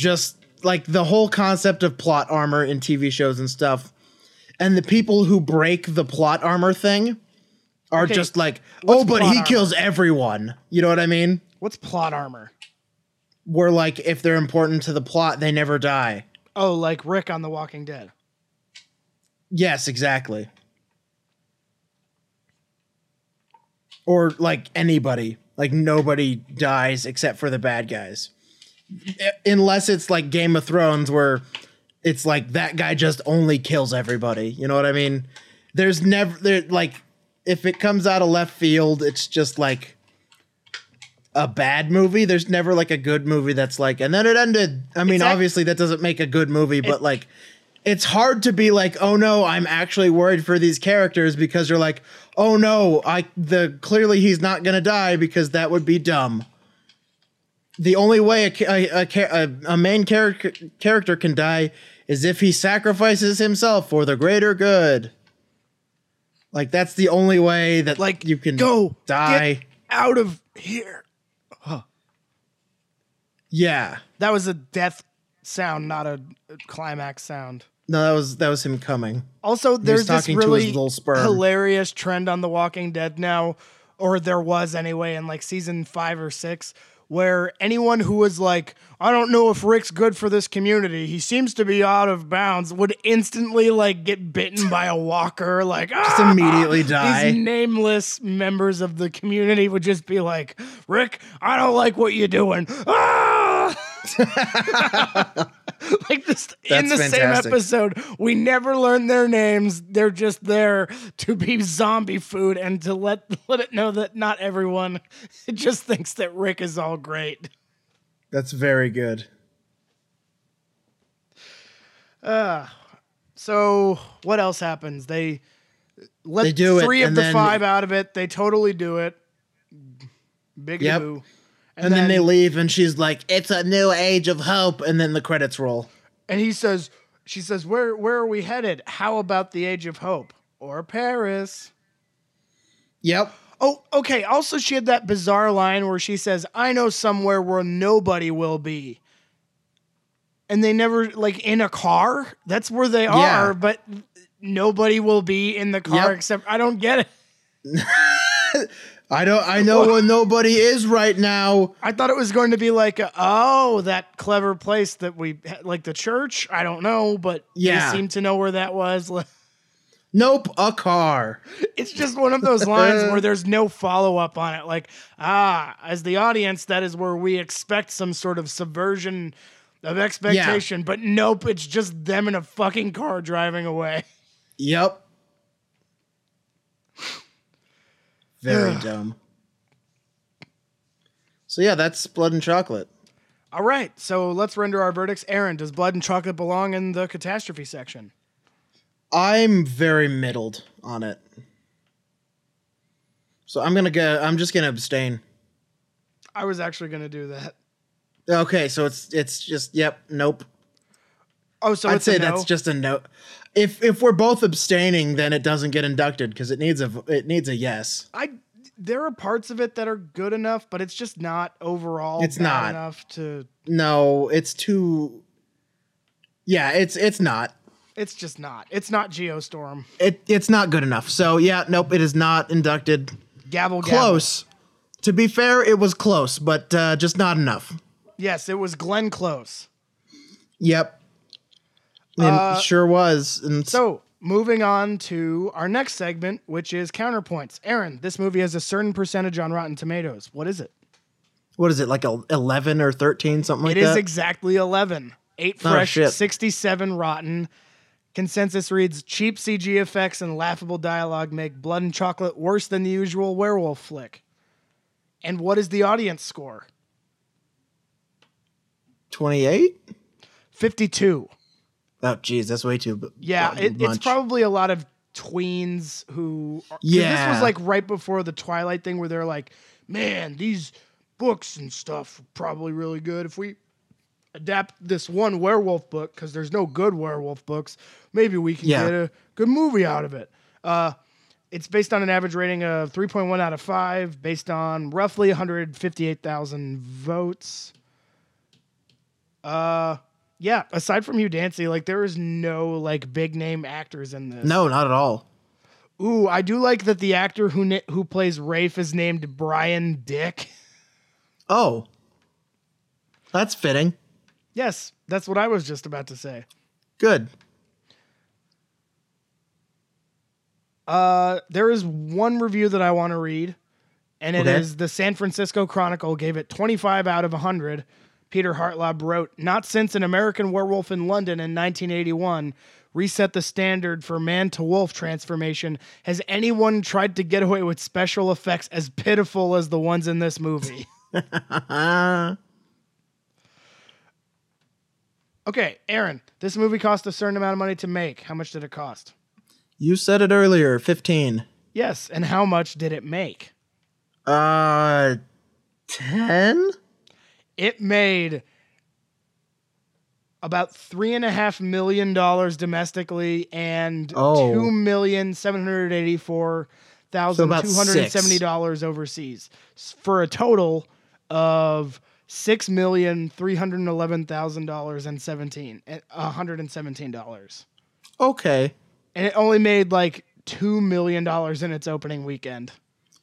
[SPEAKER 1] just like the whole concept of plot armor in TV shows and stuff and the people who break the plot armor thing are
[SPEAKER 2] Okay,
[SPEAKER 1] just like oh but he
[SPEAKER 2] armor?
[SPEAKER 1] kills everyone you know what i mean
[SPEAKER 2] What's plot armor?
[SPEAKER 1] where like if they're important to the plot they never die
[SPEAKER 2] Oh, like Rick on The Walking Dead.
[SPEAKER 1] yes exactly or like anybody like nobody dies except for the bad guys unless it's like game of thrones where it's like that guy just only kills everybody. You know what i mean? There's never there like if it comes out of left field it's just like a bad movie. There's never like a good movie that's like and then it ended. I mean
[SPEAKER 2] ac-
[SPEAKER 1] obviously that doesn't make a good movie but
[SPEAKER 2] It-
[SPEAKER 1] like it's hard to be like oh no i'm actually worried for these characters because you're like oh no i the clearly he's not gonna die because that would be dumb the only way a, a, a, a, main character character can die is if he sacrifices himself for the greater good. Like that's the only way that
[SPEAKER 2] Like,
[SPEAKER 1] you can
[SPEAKER 2] Go
[SPEAKER 1] die.
[SPEAKER 2] out of here.
[SPEAKER 1] yeah.
[SPEAKER 2] That was a death sound, not a climax sound.
[SPEAKER 1] no that was that was him coming.
[SPEAKER 2] Also, there's this
[SPEAKER 1] talking to his
[SPEAKER 2] really hilarious trend on The Walking Dead now, or there was anyway in like season five or six, where anyone who was like, I don't know if Rick's good for this community, he seems to be out of bounds, would instantly like get bitten by a walker, like just
[SPEAKER 1] immediately die.
[SPEAKER 2] These nameless members of the community would just be like, Rick, I don't like what you're doing. Ah! like just in the
[SPEAKER 1] That's
[SPEAKER 2] same episode, we never learn their names. They're just there to be zombie food and to let let it know that not everyone just thinks that Rick is all great.
[SPEAKER 1] that's very good
[SPEAKER 2] So what else happens? They let
[SPEAKER 1] They do it,
[SPEAKER 2] three of the
[SPEAKER 1] then-
[SPEAKER 2] five out of it. They totally do it. Big
[SPEAKER 1] Yep.
[SPEAKER 2] boo.
[SPEAKER 1] And, then, they leave and she's like it's a new age of hope and then the credits roll
[SPEAKER 2] And he says, she says, where where are we headed? How about the Age of Hope or Paris?
[SPEAKER 1] yep
[SPEAKER 2] Oh, okay. Also, she had that bizarre line where she says, I know somewhere where nobody will be. And they never, like, in a car? That's where they
[SPEAKER 1] Yeah.
[SPEAKER 2] are, but nobody will be in the car
[SPEAKER 1] Yep.
[SPEAKER 2] except, I don't get it.
[SPEAKER 1] i don't i know where nobody is right now
[SPEAKER 2] I thought it was going to be like, oh, that clever place that we, like the church? I don't know, but
[SPEAKER 1] Yeah.
[SPEAKER 2] they seem to know where that was.
[SPEAKER 1] nope a car
[SPEAKER 2] It's just one of those lines where there's no follow up on it. Like, ah, as the audience, that is where we expect some sort of subversion of expectation. But nope, it's just them in a fucking car driving away.
[SPEAKER 1] yep very dumb so yeah that's blood and chocolate
[SPEAKER 2] All right, so let's render our verdicts. Aaron, does blood and chocolate belong in the catastrophe section?
[SPEAKER 1] i'm very middled on it so i'm gonna go i'm just gonna abstain
[SPEAKER 2] I was actually going to do that.
[SPEAKER 1] okay so it's it's just yep nope
[SPEAKER 2] Oh, so
[SPEAKER 1] I'd say
[SPEAKER 2] no?
[SPEAKER 1] that's just a no. If if we're both abstaining, then it doesn't get inducted because it needs a it needs a yes.
[SPEAKER 2] I there are parts of it that are good enough, but it's just not overall.
[SPEAKER 1] It's not.
[SPEAKER 2] enough to.
[SPEAKER 1] No, it's too. Yeah, it's it's not.
[SPEAKER 2] It's just not. It's not Geostorm.
[SPEAKER 1] It it's not good enough. So yeah, nope, it is not inducted.
[SPEAKER 2] Gavel, gavel.
[SPEAKER 1] Close. To be fair, it was close, but uh, just not enough.
[SPEAKER 2] Yes, it was Glenn Close.
[SPEAKER 1] Yep. It
[SPEAKER 2] Uh,
[SPEAKER 1] sure was. And
[SPEAKER 2] So, moving on to our next segment, which is counterpoints. Aaron, this movie has a certain percentage on Rotten Tomatoes. What is it?
[SPEAKER 1] what is it like a 11 or 13 something like that.
[SPEAKER 2] It is
[SPEAKER 1] that?
[SPEAKER 2] exactly 11. 8
[SPEAKER 1] Oh,
[SPEAKER 2] fresh,
[SPEAKER 1] shit.
[SPEAKER 2] 67 rotten. Consensus reads cheap CG effects and laughable dialogue make Blood and Chocolate worse than the usual werewolf flick. And what is the audience score?
[SPEAKER 1] 28?
[SPEAKER 2] 52.
[SPEAKER 1] Oh geez, that's way too
[SPEAKER 2] Yeah,
[SPEAKER 1] bu-
[SPEAKER 2] it, it's probably a lot of tweens who. Yeah, This was like right before the Twilight thing where they're like, man, these books and stuff are probably really good. If we adapt this one werewolf book, because there's no good werewolf books, maybe we can
[SPEAKER 1] Yeah.
[SPEAKER 2] get a good movie out of it. Uh, it's based on an average rating of 3.1 out of 5, based on roughly 158,000 votes. Uh, yeah, aside from Hugh Dancy, like there is no like big name actors in this.
[SPEAKER 1] No, not at all.
[SPEAKER 2] Ooh, I do like that the actor who na- who plays Rafe is named Bryan Dick.
[SPEAKER 1] Oh. That's fitting.
[SPEAKER 2] Yes, that's what I was just about to say.
[SPEAKER 1] Good.
[SPEAKER 2] Uh, there is one review that I want to read, and it is
[SPEAKER 1] Okay.
[SPEAKER 2] the San Francisco Chronicle gave it 25 out of 100. Peter Hartlaub wrote, "Not since an American Werewolf in London in 1981 reset the standard for man to wolf transformation has anyone tried to get away with special effects as pitiful as the ones in this movie." Okay, Aaron, this movie cost a certain amount of money to make. How much did it cost?
[SPEAKER 1] you said it earlier, 15.
[SPEAKER 2] Yes, and how much did it make?
[SPEAKER 1] Uh 10?
[SPEAKER 2] It made about three and a half million dollars domestically and
[SPEAKER 1] Oh.
[SPEAKER 2] two million seven hundred eighty four thousand two hundred and seventy dollars overseas for a total of six million three hundred eleven thousand dollars and seventeen eh, hundred and seventeen dollars
[SPEAKER 1] Okay.
[SPEAKER 2] and it only made like two million dollars in its opening weekend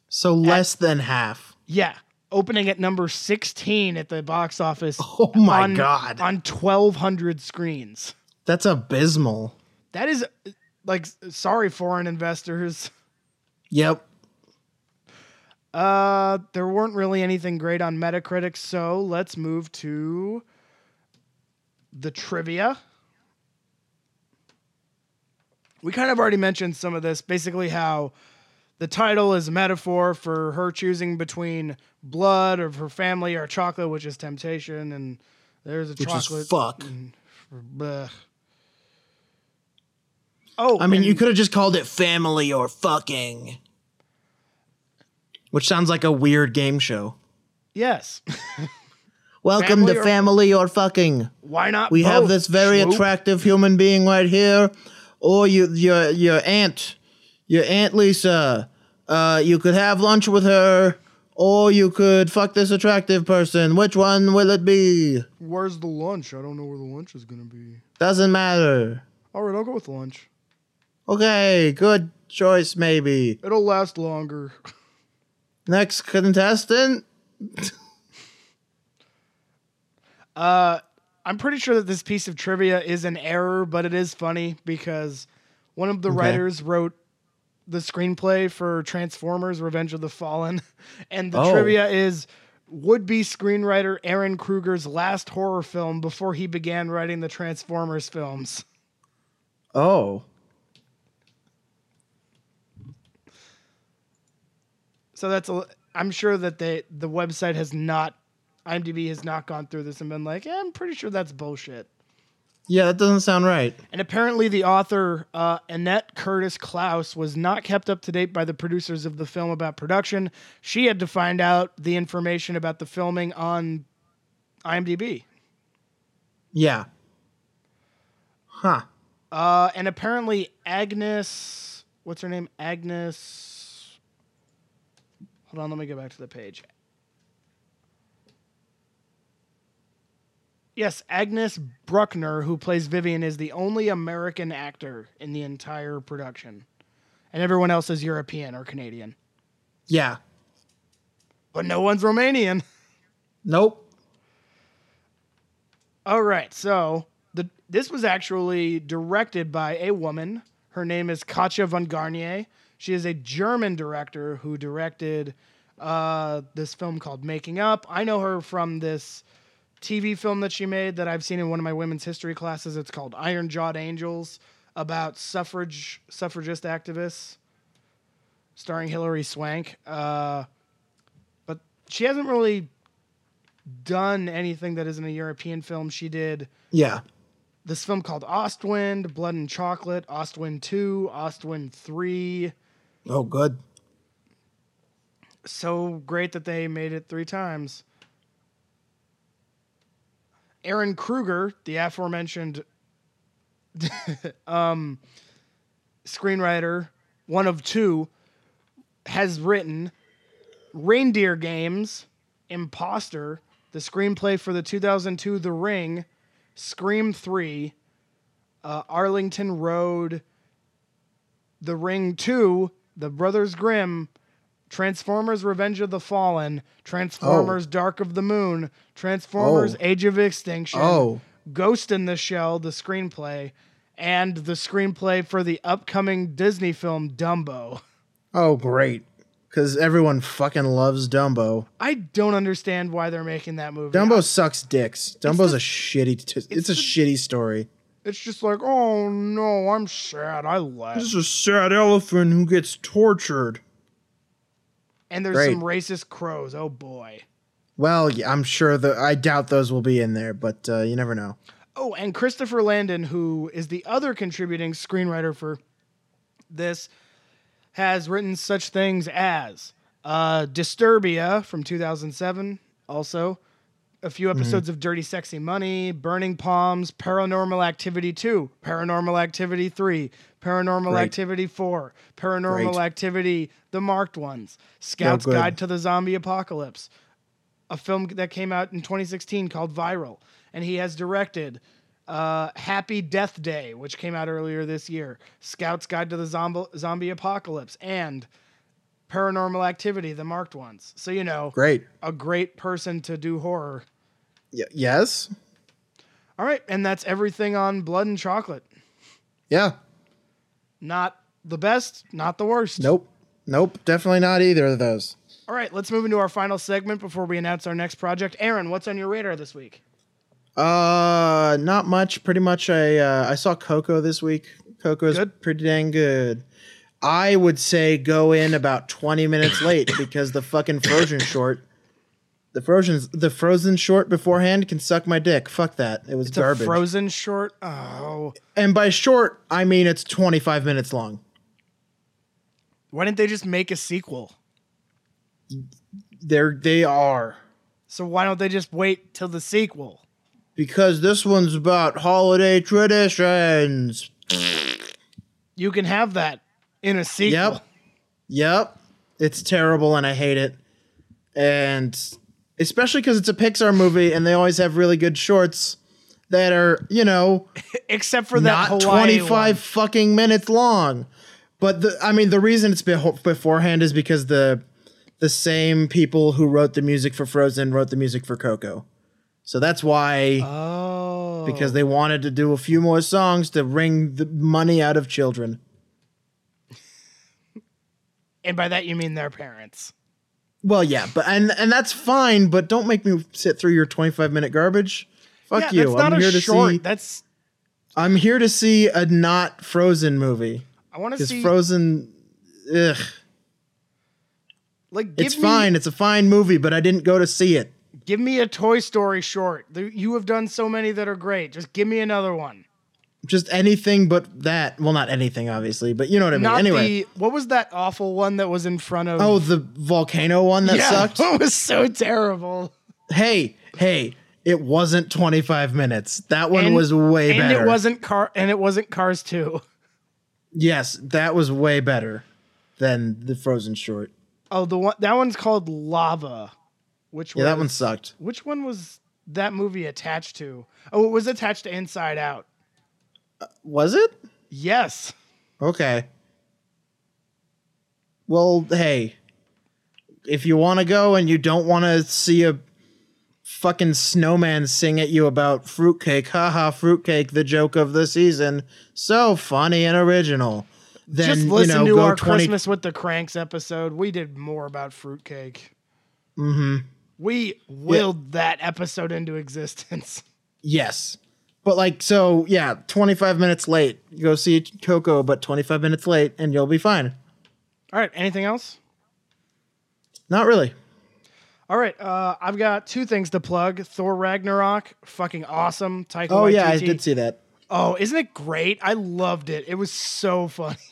[SPEAKER 1] So less than half.
[SPEAKER 2] yeah opening at number 16 at the box office
[SPEAKER 1] Oh my
[SPEAKER 2] on,
[SPEAKER 1] god.
[SPEAKER 2] on 1200 screens
[SPEAKER 1] That's abysmal.
[SPEAKER 2] that is like sorry foreign investors
[SPEAKER 1] Yep.
[SPEAKER 2] uh there weren't really anything great on metacritic so let's move to the trivia we kind of already mentioned some of this basically how the title is a metaphor for her choosing between blood of her family or chocolate which is temptation and there's a
[SPEAKER 1] Which
[SPEAKER 2] chocolate
[SPEAKER 1] is fuck.
[SPEAKER 2] Mm, blech. Oh,
[SPEAKER 1] I mean, you could have just called it family or fucking. Which sounds like a weird game show.
[SPEAKER 2] Yes.
[SPEAKER 1] Welcome
[SPEAKER 2] Family
[SPEAKER 1] to
[SPEAKER 2] or-
[SPEAKER 1] family or fucking.
[SPEAKER 2] Why not?
[SPEAKER 1] We have this very
[SPEAKER 2] Schmoop?
[SPEAKER 1] attractive human being right here, or you, your your aunt, your aunt Lisa. Uh, you could have lunch with her, or you could fuck this attractive person. Which one will it be?
[SPEAKER 2] Where's the lunch? I don't know where the lunch is gonna be.
[SPEAKER 1] Doesn't matter.
[SPEAKER 2] All right, I'll go with lunch.
[SPEAKER 1] Okay, good choice. Maybe
[SPEAKER 2] It'll last longer.
[SPEAKER 1] next contestant.
[SPEAKER 2] Uh, I'm pretty sure that this piece of trivia is an error, but it is funny because one of the
[SPEAKER 1] Okay.
[SPEAKER 2] writers wrote the screenplay for Transformers: Revenge of the Fallen, and the
[SPEAKER 1] Oh.
[SPEAKER 2] trivia is would-be screenwriter Ehren Kruger's last horror film before he began writing the Transformers films.
[SPEAKER 1] Oh,
[SPEAKER 2] So that's a. I'm sure that they the website has not, IMDb has not gone through this and been like, yeah, I'm pretty sure that's bullshit.
[SPEAKER 1] Yeah, that doesn't sound right.
[SPEAKER 2] And apparently, the author uh, Annette Curtis Klause was not kept up to date by the producers of the film about production. She had to find out the information about the filming on IMDb.
[SPEAKER 1] Yeah. Huh.
[SPEAKER 2] Uh, and apparently, Agnes, what's her name? Agnes. Hold Hold on, let me go back to the page. Yes, Agnes Bruckner, who plays Vivian, is the only American actor in the entire production. And everyone else is European or Canadian.
[SPEAKER 1] Yeah.
[SPEAKER 2] But no one's Romanian.
[SPEAKER 1] Nope.
[SPEAKER 2] All right, so the this was actually directed by a woman. Her name is Katja von Garnier. She is a German director who directed uh, this film called Making Up. I know her from this TV film that she made that I've seen in one of my women's history classes. It's called Iron Jawed Angels about suffrage suffragist activists, starring Hilary Swank. Uh, but she hasn't really done anything that isn't a European film. She did
[SPEAKER 1] Yeah.
[SPEAKER 2] this film called Ostwind, Blood and Chocolate, Ostwind 2, Ostwind 3.
[SPEAKER 1] Oh, good.
[SPEAKER 2] So great that they made it three times. Ehren Kruger, the aforementioned um, screenwriter, one of two, has written Reindeer Games, Imposter, the screenplay for the 2002 The Ring, Scream 3, uh, Arlington Road, The Ring 2, The Brothers Grimm, Transformers Revenge of the Fallen, Transformers oh. Dark of the Moon, Transformers
[SPEAKER 1] Oh.
[SPEAKER 2] Age of Extinction,
[SPEAKER 1] Oh.
[SPEAKER 2] Ghost in the Shell, the screenplay, and the screenplay for the upcoming Disney film Dumbo.
[SPEAKER 1] Oh, great. Because everyone fucking loves Dumbo.
[SPEAKER 2] I don't understand why they're making that movie.
[SPEAKER 1] Dumbo sucks dicks. Dumbo's
[SPEAKER 2] the-
[SPEAKER 1] a shitty. T- it's, a
[SPEAKER 2] the-
[SPEAKER 1] shitty story.
[SPEAKER 2] It's just like, oh no, I'm sad. I left.
[SPEAKER 3] This is a sad elephant who gets tortured.
[SPEAKER 2] And there's
[SPEAKER 1] Great.
[SPEAKER 2] some racist crows. Oh boy.
[SPEAKER 1] Well, yeah, I'm sure the. I doubt those will be in there, but uh, you never know.
[SPEAKER 2] Oh, and Christopher Landon, who is the other contributing screenwriter for this, has written such things as uh, Disturbia from 2007, also a few episodes of Dirty Sexy Money, Burning Palms, Paranormal Activity 2, Paranormal Activity 3, Paranormal
[SPEAKER 1] Great.
[SPEAKER 2] Activity 4, Paranormal
[SPEAKER 1] Great.
[SPEAKER 2] Activity, The Marked Ones, Scout's
[SPEAKER 1] good.
[SPEAKER 2] Guide to the Zombie Apocalypse, a film that came out in 2016 called Viral, and he has directed uh, Happy Death Day, which came out earlier this year, Scout's Guide to the Zombie, Zombie Apocalypse, and Paranormal Activity, the marked ones. So you know,
[SPEAKER 1] Great.
[SPEAKER 2] a great person to do horror.
[SPEAKER 1] Y- yes.
[SPEAKER 2] All right, and that's everything on Blood and Chocolate.
[SPEAKER 1] Yeah.
[SPEAKER 2] Not the best, not the worst.
[SPEAKER 1] Nope. Nope. Definitely not either of those.
[SPEAKER 2] All right, let's move into our final segment before we announce our next project. Aaron, what's on your radar this week?
[SPEAKER 1] Uh, not much. Pretty much. I uh, I saw Coco this week. Coco's
[SPEAKER 2] Good.
[SPEAKER 1] pretty dang good. I would say go in about 20 minutes late because the fucking Frozen short, the Frozen the Frozen short beforehand can suck my dick. Fuck that. It was
[SPEAKER 2] It's
[SPEAKER 1] garbage.
[SPEAKER 2] a Frozen short. Oh,
[SPEAKER 1] and by short, I mean it's 25 minutes long.
[SPEAKER 2] why didn't they just make a sequel?
[SPEAKER 1] They're they are
[SPEAKER 2] So why don't they just wait till the sequel?
[SPEAKER 1] because this one's about holiday traditions.
[SPEAKER 2] You can have that in a sequel.
[SPEAKER 1] Yep. Yep. It's terrible and I hate it. And especially because it's a Pixar movie and they always have really good shorts that are, you know,
[SPEAKER 2] Except for that
[SPEAKER 1] not
[SPEAKER 2] Hawaii
[SPEAKER 1] 25
[SPEAKER 2] one.
[SPEAKER 1] fucking minutes long. But the, I mean, the reason it's beho- beforehand is because the the same people who wrote the music for Frozen wrote the music for Coco. So that's why
[SPEAKER 2] Oh,
[SPEAKER 1] because they wanted to do a few more songs to wring the money out of children.
[SPEAKER 2] and by that you mean their parents.
[SPEAKER 1] Well, yeah, but and and that's fine, but don't make me sit through your 25 minute garbage. Fuck
[SPEAKER 2] yeah,
[SPEAKER 1] you.
[SPEAKER 2] That's not
[SPEAKER 1] I'm
[SPEAKER 2] a
[SPEAKER 1] here to
[SPEAKER 2] short.
[SPEAKER 1] see
[SPEAKER 2] That's
[SPEAKER 1] I'm here to see a not Frozen movie.
[SPEAKER 2] I want to see.
[SPEAKER 1] Frozen ugh,
[SPEAKER 2] like, give
[SPEAKER 1] it's
[SPEAKER 2] me,
[SPEAKER 1] fine. It's a fine movie, but I didn't go to see it.
[SPEAKER 2] Give me a Toy Story short. You have done so many that are great. Just give me another one.
[SPEAKER 1] Just anything but that. Well, not anything obviously, but you know what I mean.
[SPEAKER 2] Not
[SPEAKER 1] anyway.
[SPEAKER 2] the what was that awful one that was in front of?
[SPEAKER 1] oh, the volcano one that
[SPEAKER 2] yeah,
[SPEAKER 1] sucked.
[SPEAKER 2] it was so terrible.
[SPEAKER 1] hey, hey, it wasn't 25 minutes. That one
[SPEAKER 2] And-
[SPEAKER 1] was way
[SPEAKER 2] and
[SPEAKER 1] better.
[SPEAKER 2] And it wasn't car and it wasn't Cars 2.
[SPEAKER 1] Yes, that was way better than the Frozen short.
[SPEAKER 2] Oh, the one that one's called Lava. Which
[SPEAKER 1] Yeah, that one sucked.
[SPEAKER 2] Which one was that movie attached to? Oh, it was attached to Inside Out.
[SPEAKER 1] Was it?
[SPEAKER 2] Yes.
[SPEAKER 1] Okay. Well, hey, if you want to go and you don't want to see a fucking snowman sing at you about fruitcake, haha, fruitcake, the joke of the season, so funny and original. Then
[SPEAKER 2] Just listen
[SPEAKER 1] you know,
[SPEAKER 2] to
[SPEAKER 1] go
[SPEAKER 2] our
[SPEAKER 1] 20
[SPEAKER 2] Christmas with the Cranks episode. We did more about fruitcake.
[SPEAKER 1] Mm-hmm.
[SPEAKER 2] We willed that episode into existence.
[SPEAKER 1] Yes. But like so, yeah, 25 minutes late. You go see Coco, but 25 minutes late and you'll be fine.
[SPEAKER 2] All right. Anything else?
[SPEAKER 1] Not really.
[SPEAKER 2] All right. Uh, I've got two things to plug. Thor Ragnarok, fucking awesome. Taika
[SPEAKER 1] Oh yeah, I did see that.
[SPEAKER 2] Oh, isn't it great? I loved it. It was so funny.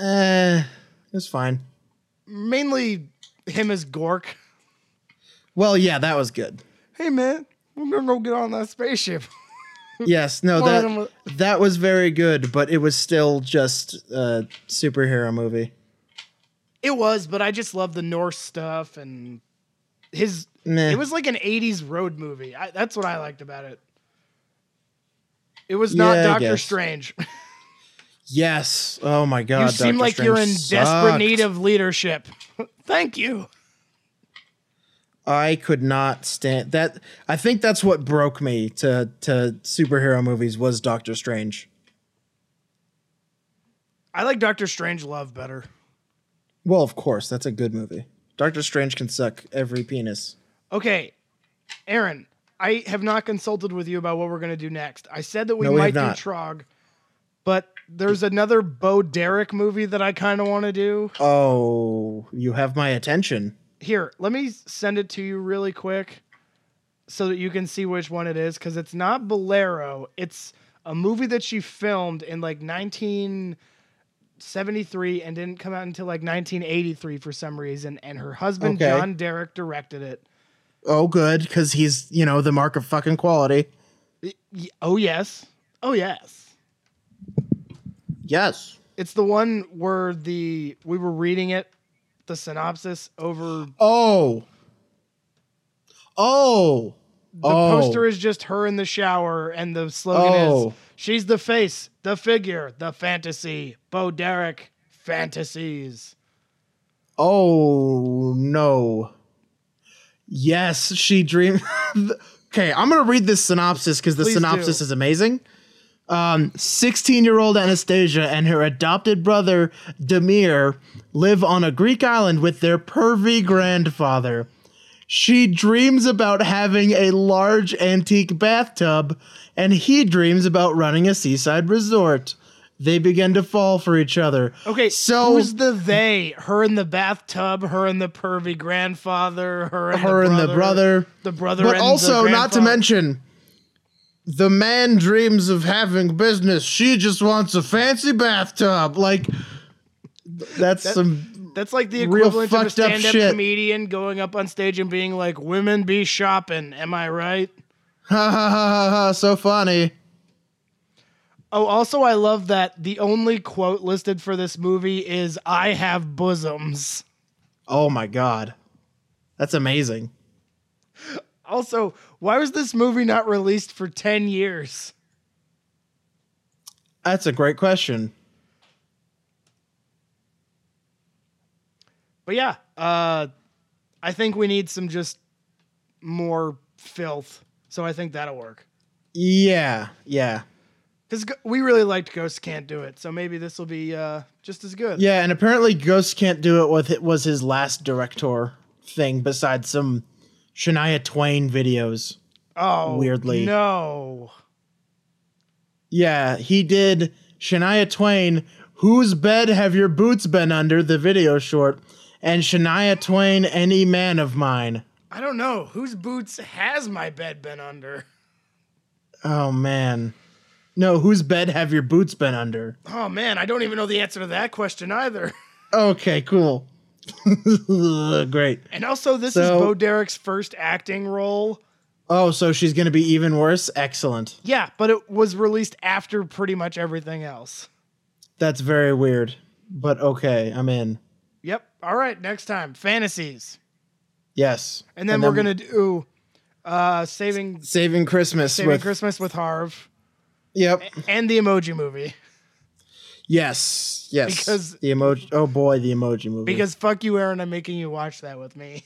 [SPEAKER 1] Eh, it's fine.
[SPEAKER 2] Mainly him as Gork.
[SPEAKER 1] Well, yeah, that was good.
[SPEAKER 2] Hey man, we're gonna go get on that spaceship.
[SPEAKER 1] Yes, no,
[SPEAKER 2] One of them
[SPEAKER 1] that that was very good, but it was still just a superhero movie.
[SPEAKER 2] It was, but I just love the Norse stuff and his.
[SPEAKER 1] Meh.
[SPEAKER 2] It was like an '80s road movie. I, that's what I liked about it. It was not
[SPEAKER 1] Yeah, I
[SPEAKER 2] Doctor
[SPEAKER 1] guess.
[SPEAKER 2] Strange.
[SPEAKER 1] Yes. Oh my god.
[SPEAKER 2] you seem
[SPEAKER 1] Doctor
[SPEAKER 2] like you're in
[SPEAKER 1] Strange
[SPEAKER 2] desperate
[SPEAKER 1] sucked.
[SPEAKER 2] need of leadership. Thank you.
[SPEAKER 1] I could not stand that. I think that's what broke me to to superhero movies was Doctor Strange.
[SPEAKER 2] I like Doctor Strange Love better.
[SPEAKER 1] Well, of course, that's a good movie. Doctor Strange can suck every penis.
[SPEAKER 2] Okay, Aaron, I have not consulted with you about what we're going to do next. I said that we
[SPEAKER 1] No, we
[SPEAKER 2] might do. Trog, but there's another Bo Derek movie that I kind of want to do.
[SPEAKER 1] Oh, you have my attention.
[SPEAKER 2] Here, let me send it to you really quick so that you can see which one it is because it's not Bolero. It's a movie that she filmed in like 1973 and didn't come out until like 1983 for some reason. And her husband,
[SPEAKER 1] Okay.
[SPEAKER 2] John Derek, directed it.
[SPEAKER 1] Oh, good, because he's you know the mark of fucking quality.
[SPEAKER 2] Oh, yes. Oh, yes.
[SPEAKER 1] Yes.
[SPEAKER 2] It's the one where the we were reading it, the synopsis over
[SPEAKER 1] Oh. Oh.
[SPEAKER 2] the
[SPEAKER 1] oh.
[SPEAKER 2] poster is just her in the shower and the slogan
[SPEAKER 1] Oh.
[SPEAKER 2] is she's the face, the figure, the fantasy. Bo Derek fantasies.
[SPEAKER 1] Oh no. Yes, she dreamed. okay, I'm gonna read this synopsis because the
[SPEAKER 2] Please
[SPEAKER 1] synopsis
[SPEAKER 2] do.
[SPEAKER 1] is amazing. Um, 16-year-old Anastasia and her adopted brother Demir live on a Greek island with their pervy grandfather. She dreams about having a large antique bathtub, and he dreams about running a seaside resort. They begin to fall for each other.
[SPEAKER 2] Okay,
[SPEAKER 1] so
[SPEAKER 2] who's the they? Her in the bathtub, her and the pervy grandfather, her and
[SPEAKER 1] her
[SPEAKER 2] the
[SPEAKER 1] and
[SPEAKER 2] brother,
[SPEAKER 1] the brother.
[SPEAKER 2] the brother,
[SPEAKER 1] but
[SPEAKER 2] and
[SPEAKER 1] also not to mention the man dreams of having business she just wants a fancy bathtub like that's some
[SPEAKER 2] That's like the equivalent of a stand-up comedian going up on stage and being like, "Women be shopping." Am I right?
[SPEAKER 1] ha ha ha ha ha so funny
[SPEAKER 2] Oh, also, I love that the only quote listed for this movie is "I have bosoms."
[SPEAKER 1] oh my god that's amazing
[SPEAKER 2] Also, why was this movie not released for ten years?
[SPEAKER 1] that's a great question
[SPEAKER 2] But yeah, uh, I think we need some just more filth. So I think that'll work.
[SPEAKER 1] yeah yeah
[SPEAKER 2] Because we really liked Ghost Can't Do It. So maybe this will be uh, just as good.
[SPEAKER 1] yeah and apparently ghost can't do it with it was his last director thing besides some shania twain videos
[SPEAKER 2] Oh,
[SPEAKER 1] Weirdly.
[SPEAKER 2] No.
[SPEAKER 1] Yeah, he did Shania Twain, Whose Bed Have Your Boots Been Under, the video short, and Shania Twain, Any Man of Mine.
[SPEAKER 2] I don't know. Whose boots has my bed been under?
[SPEAKER 1] Oh, man. No, whose bed have your boots been under?
[SPEAKER 2] Oh man, I don't even know the answer to that question either.
[SPEAKER 1] Okay, cool. Great.
[SPEAKER 2] And also, this
[SPEAKER 1] So-
[SPEAKER 2] is Bo Derek's first acting role.
[SPEAKER 1] Oh, so she's going to be even worse? Excellent.
[SPEAKER 2] Yeah, but it was released after pretty much everything else.
[SPEAKER 1] That's very weird. But okay, I'm in.
[SPEAKER 2] Yep. All right, next time fantasies,
[SPEAKER 1] Yes.
[SPEAKER 2] and then we're gonna do uh, saving
[SPEAKER 1] saving Christmas
[SPEAKER 2] saving
[SPEAKER 1] with
[SPEAKER 2] Christmas with Harv
[SPEAKER 1] Yep.
[SPEAKER 2] and the Emoji Movie
[SPEAKER 1] Yes. Yes.
[SPEAKER 2] Because-
[SPEAKER 1] the emoji. Oh boy, the emoji movie.
[SPEAKER 2] because fuck you, Aaron. I'm making you watch that with me.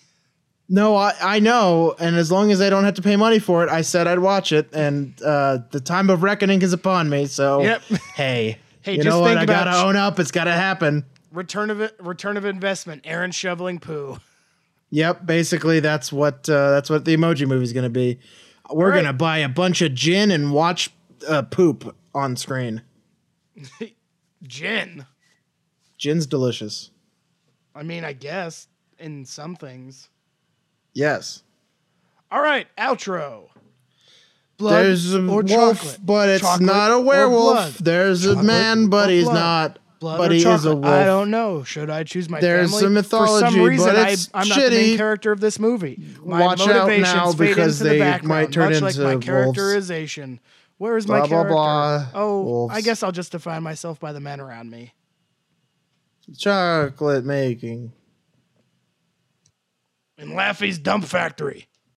[SPEAKER 1] no, I I know, and as long as I don't have to pay money for it, I said I'd watch it, and uh, the time of reckoning is upon me. So
[SPEAKER 2] Yep.
[SPEAKER 1] hey,
[SPEAKER 2] Hey,
[SPEAKER 1] you
[SPEAKER 2] just
[SPEAKER 1] know what?
[SPEAKER 2] think
[SPEAKER 1] I gotta own up. It's gotta happen.
[SPEAKER 2] Return of it, return of investment. Aaron shoveling poo.
[SPEAKER 1] Yep, basically that's what uh, that's what the emoji movie's gonna be. We're
[SPEAKER 2] Right.
[SPEAKER 1] gonna buy a bunch of gin and watch uh, poop on screen.
[SPEAKER 2] Gin.
[SPEAKER 1] Gin's delicious.
[SPEAKER 2] I mean, I guess in some things.
[SPEAKER 1] Yes.
[SPEAKER 2] All right, outro. Blood
[SPEAKER 1] There's a
[SPEAKER 2] or
[SPEAKER 1] wolf,
[SPEAKER 2] chocolate.
[SPEAKER 1] but it's
[SPEAKER 2] Chocolate
[SPEAKER 1] not a werewolf. There's a man, but he's
[SPEAKER 2] blood?
[SPEAKER 1] not.
[SPEAKER 2] Blood
[SPEAKER 1] but he is a
[SPEAKER 2] chocolate?
[SPEAKER 1] wolf.
[SPEAKER 2] I don't know. Should I choose my
[SPEAKER 1] There's
[SPEAKER 2] family?
[SPEAKER 1] some
[SPEAKER 2] For some reason,
[SPEAKER 1] but
[SPEAKER 2] I, I'm not the main character of this movie. My
[SPEAKER 1] Watch out now because
[SPEAKER 2] the
[SPEAKER 1] they might turn
[SPEAKER 2] much like
[SPEAKER 1] into
[SPEAKER 2] my
[SPEAKER 1] wolves.
[SPEAKER 2] characterization. Where is my
[SPEAKER 1] Blah, blah,
[SPEAKER 2] character?
[SPEAKER 1] blah.
[SPEAKER 2] Oh, I guess I'll just define myself by the men around me.
[SPEAKER 1] Chocolate making.
[SPEAKER 2] In Laffy's Dump Factory.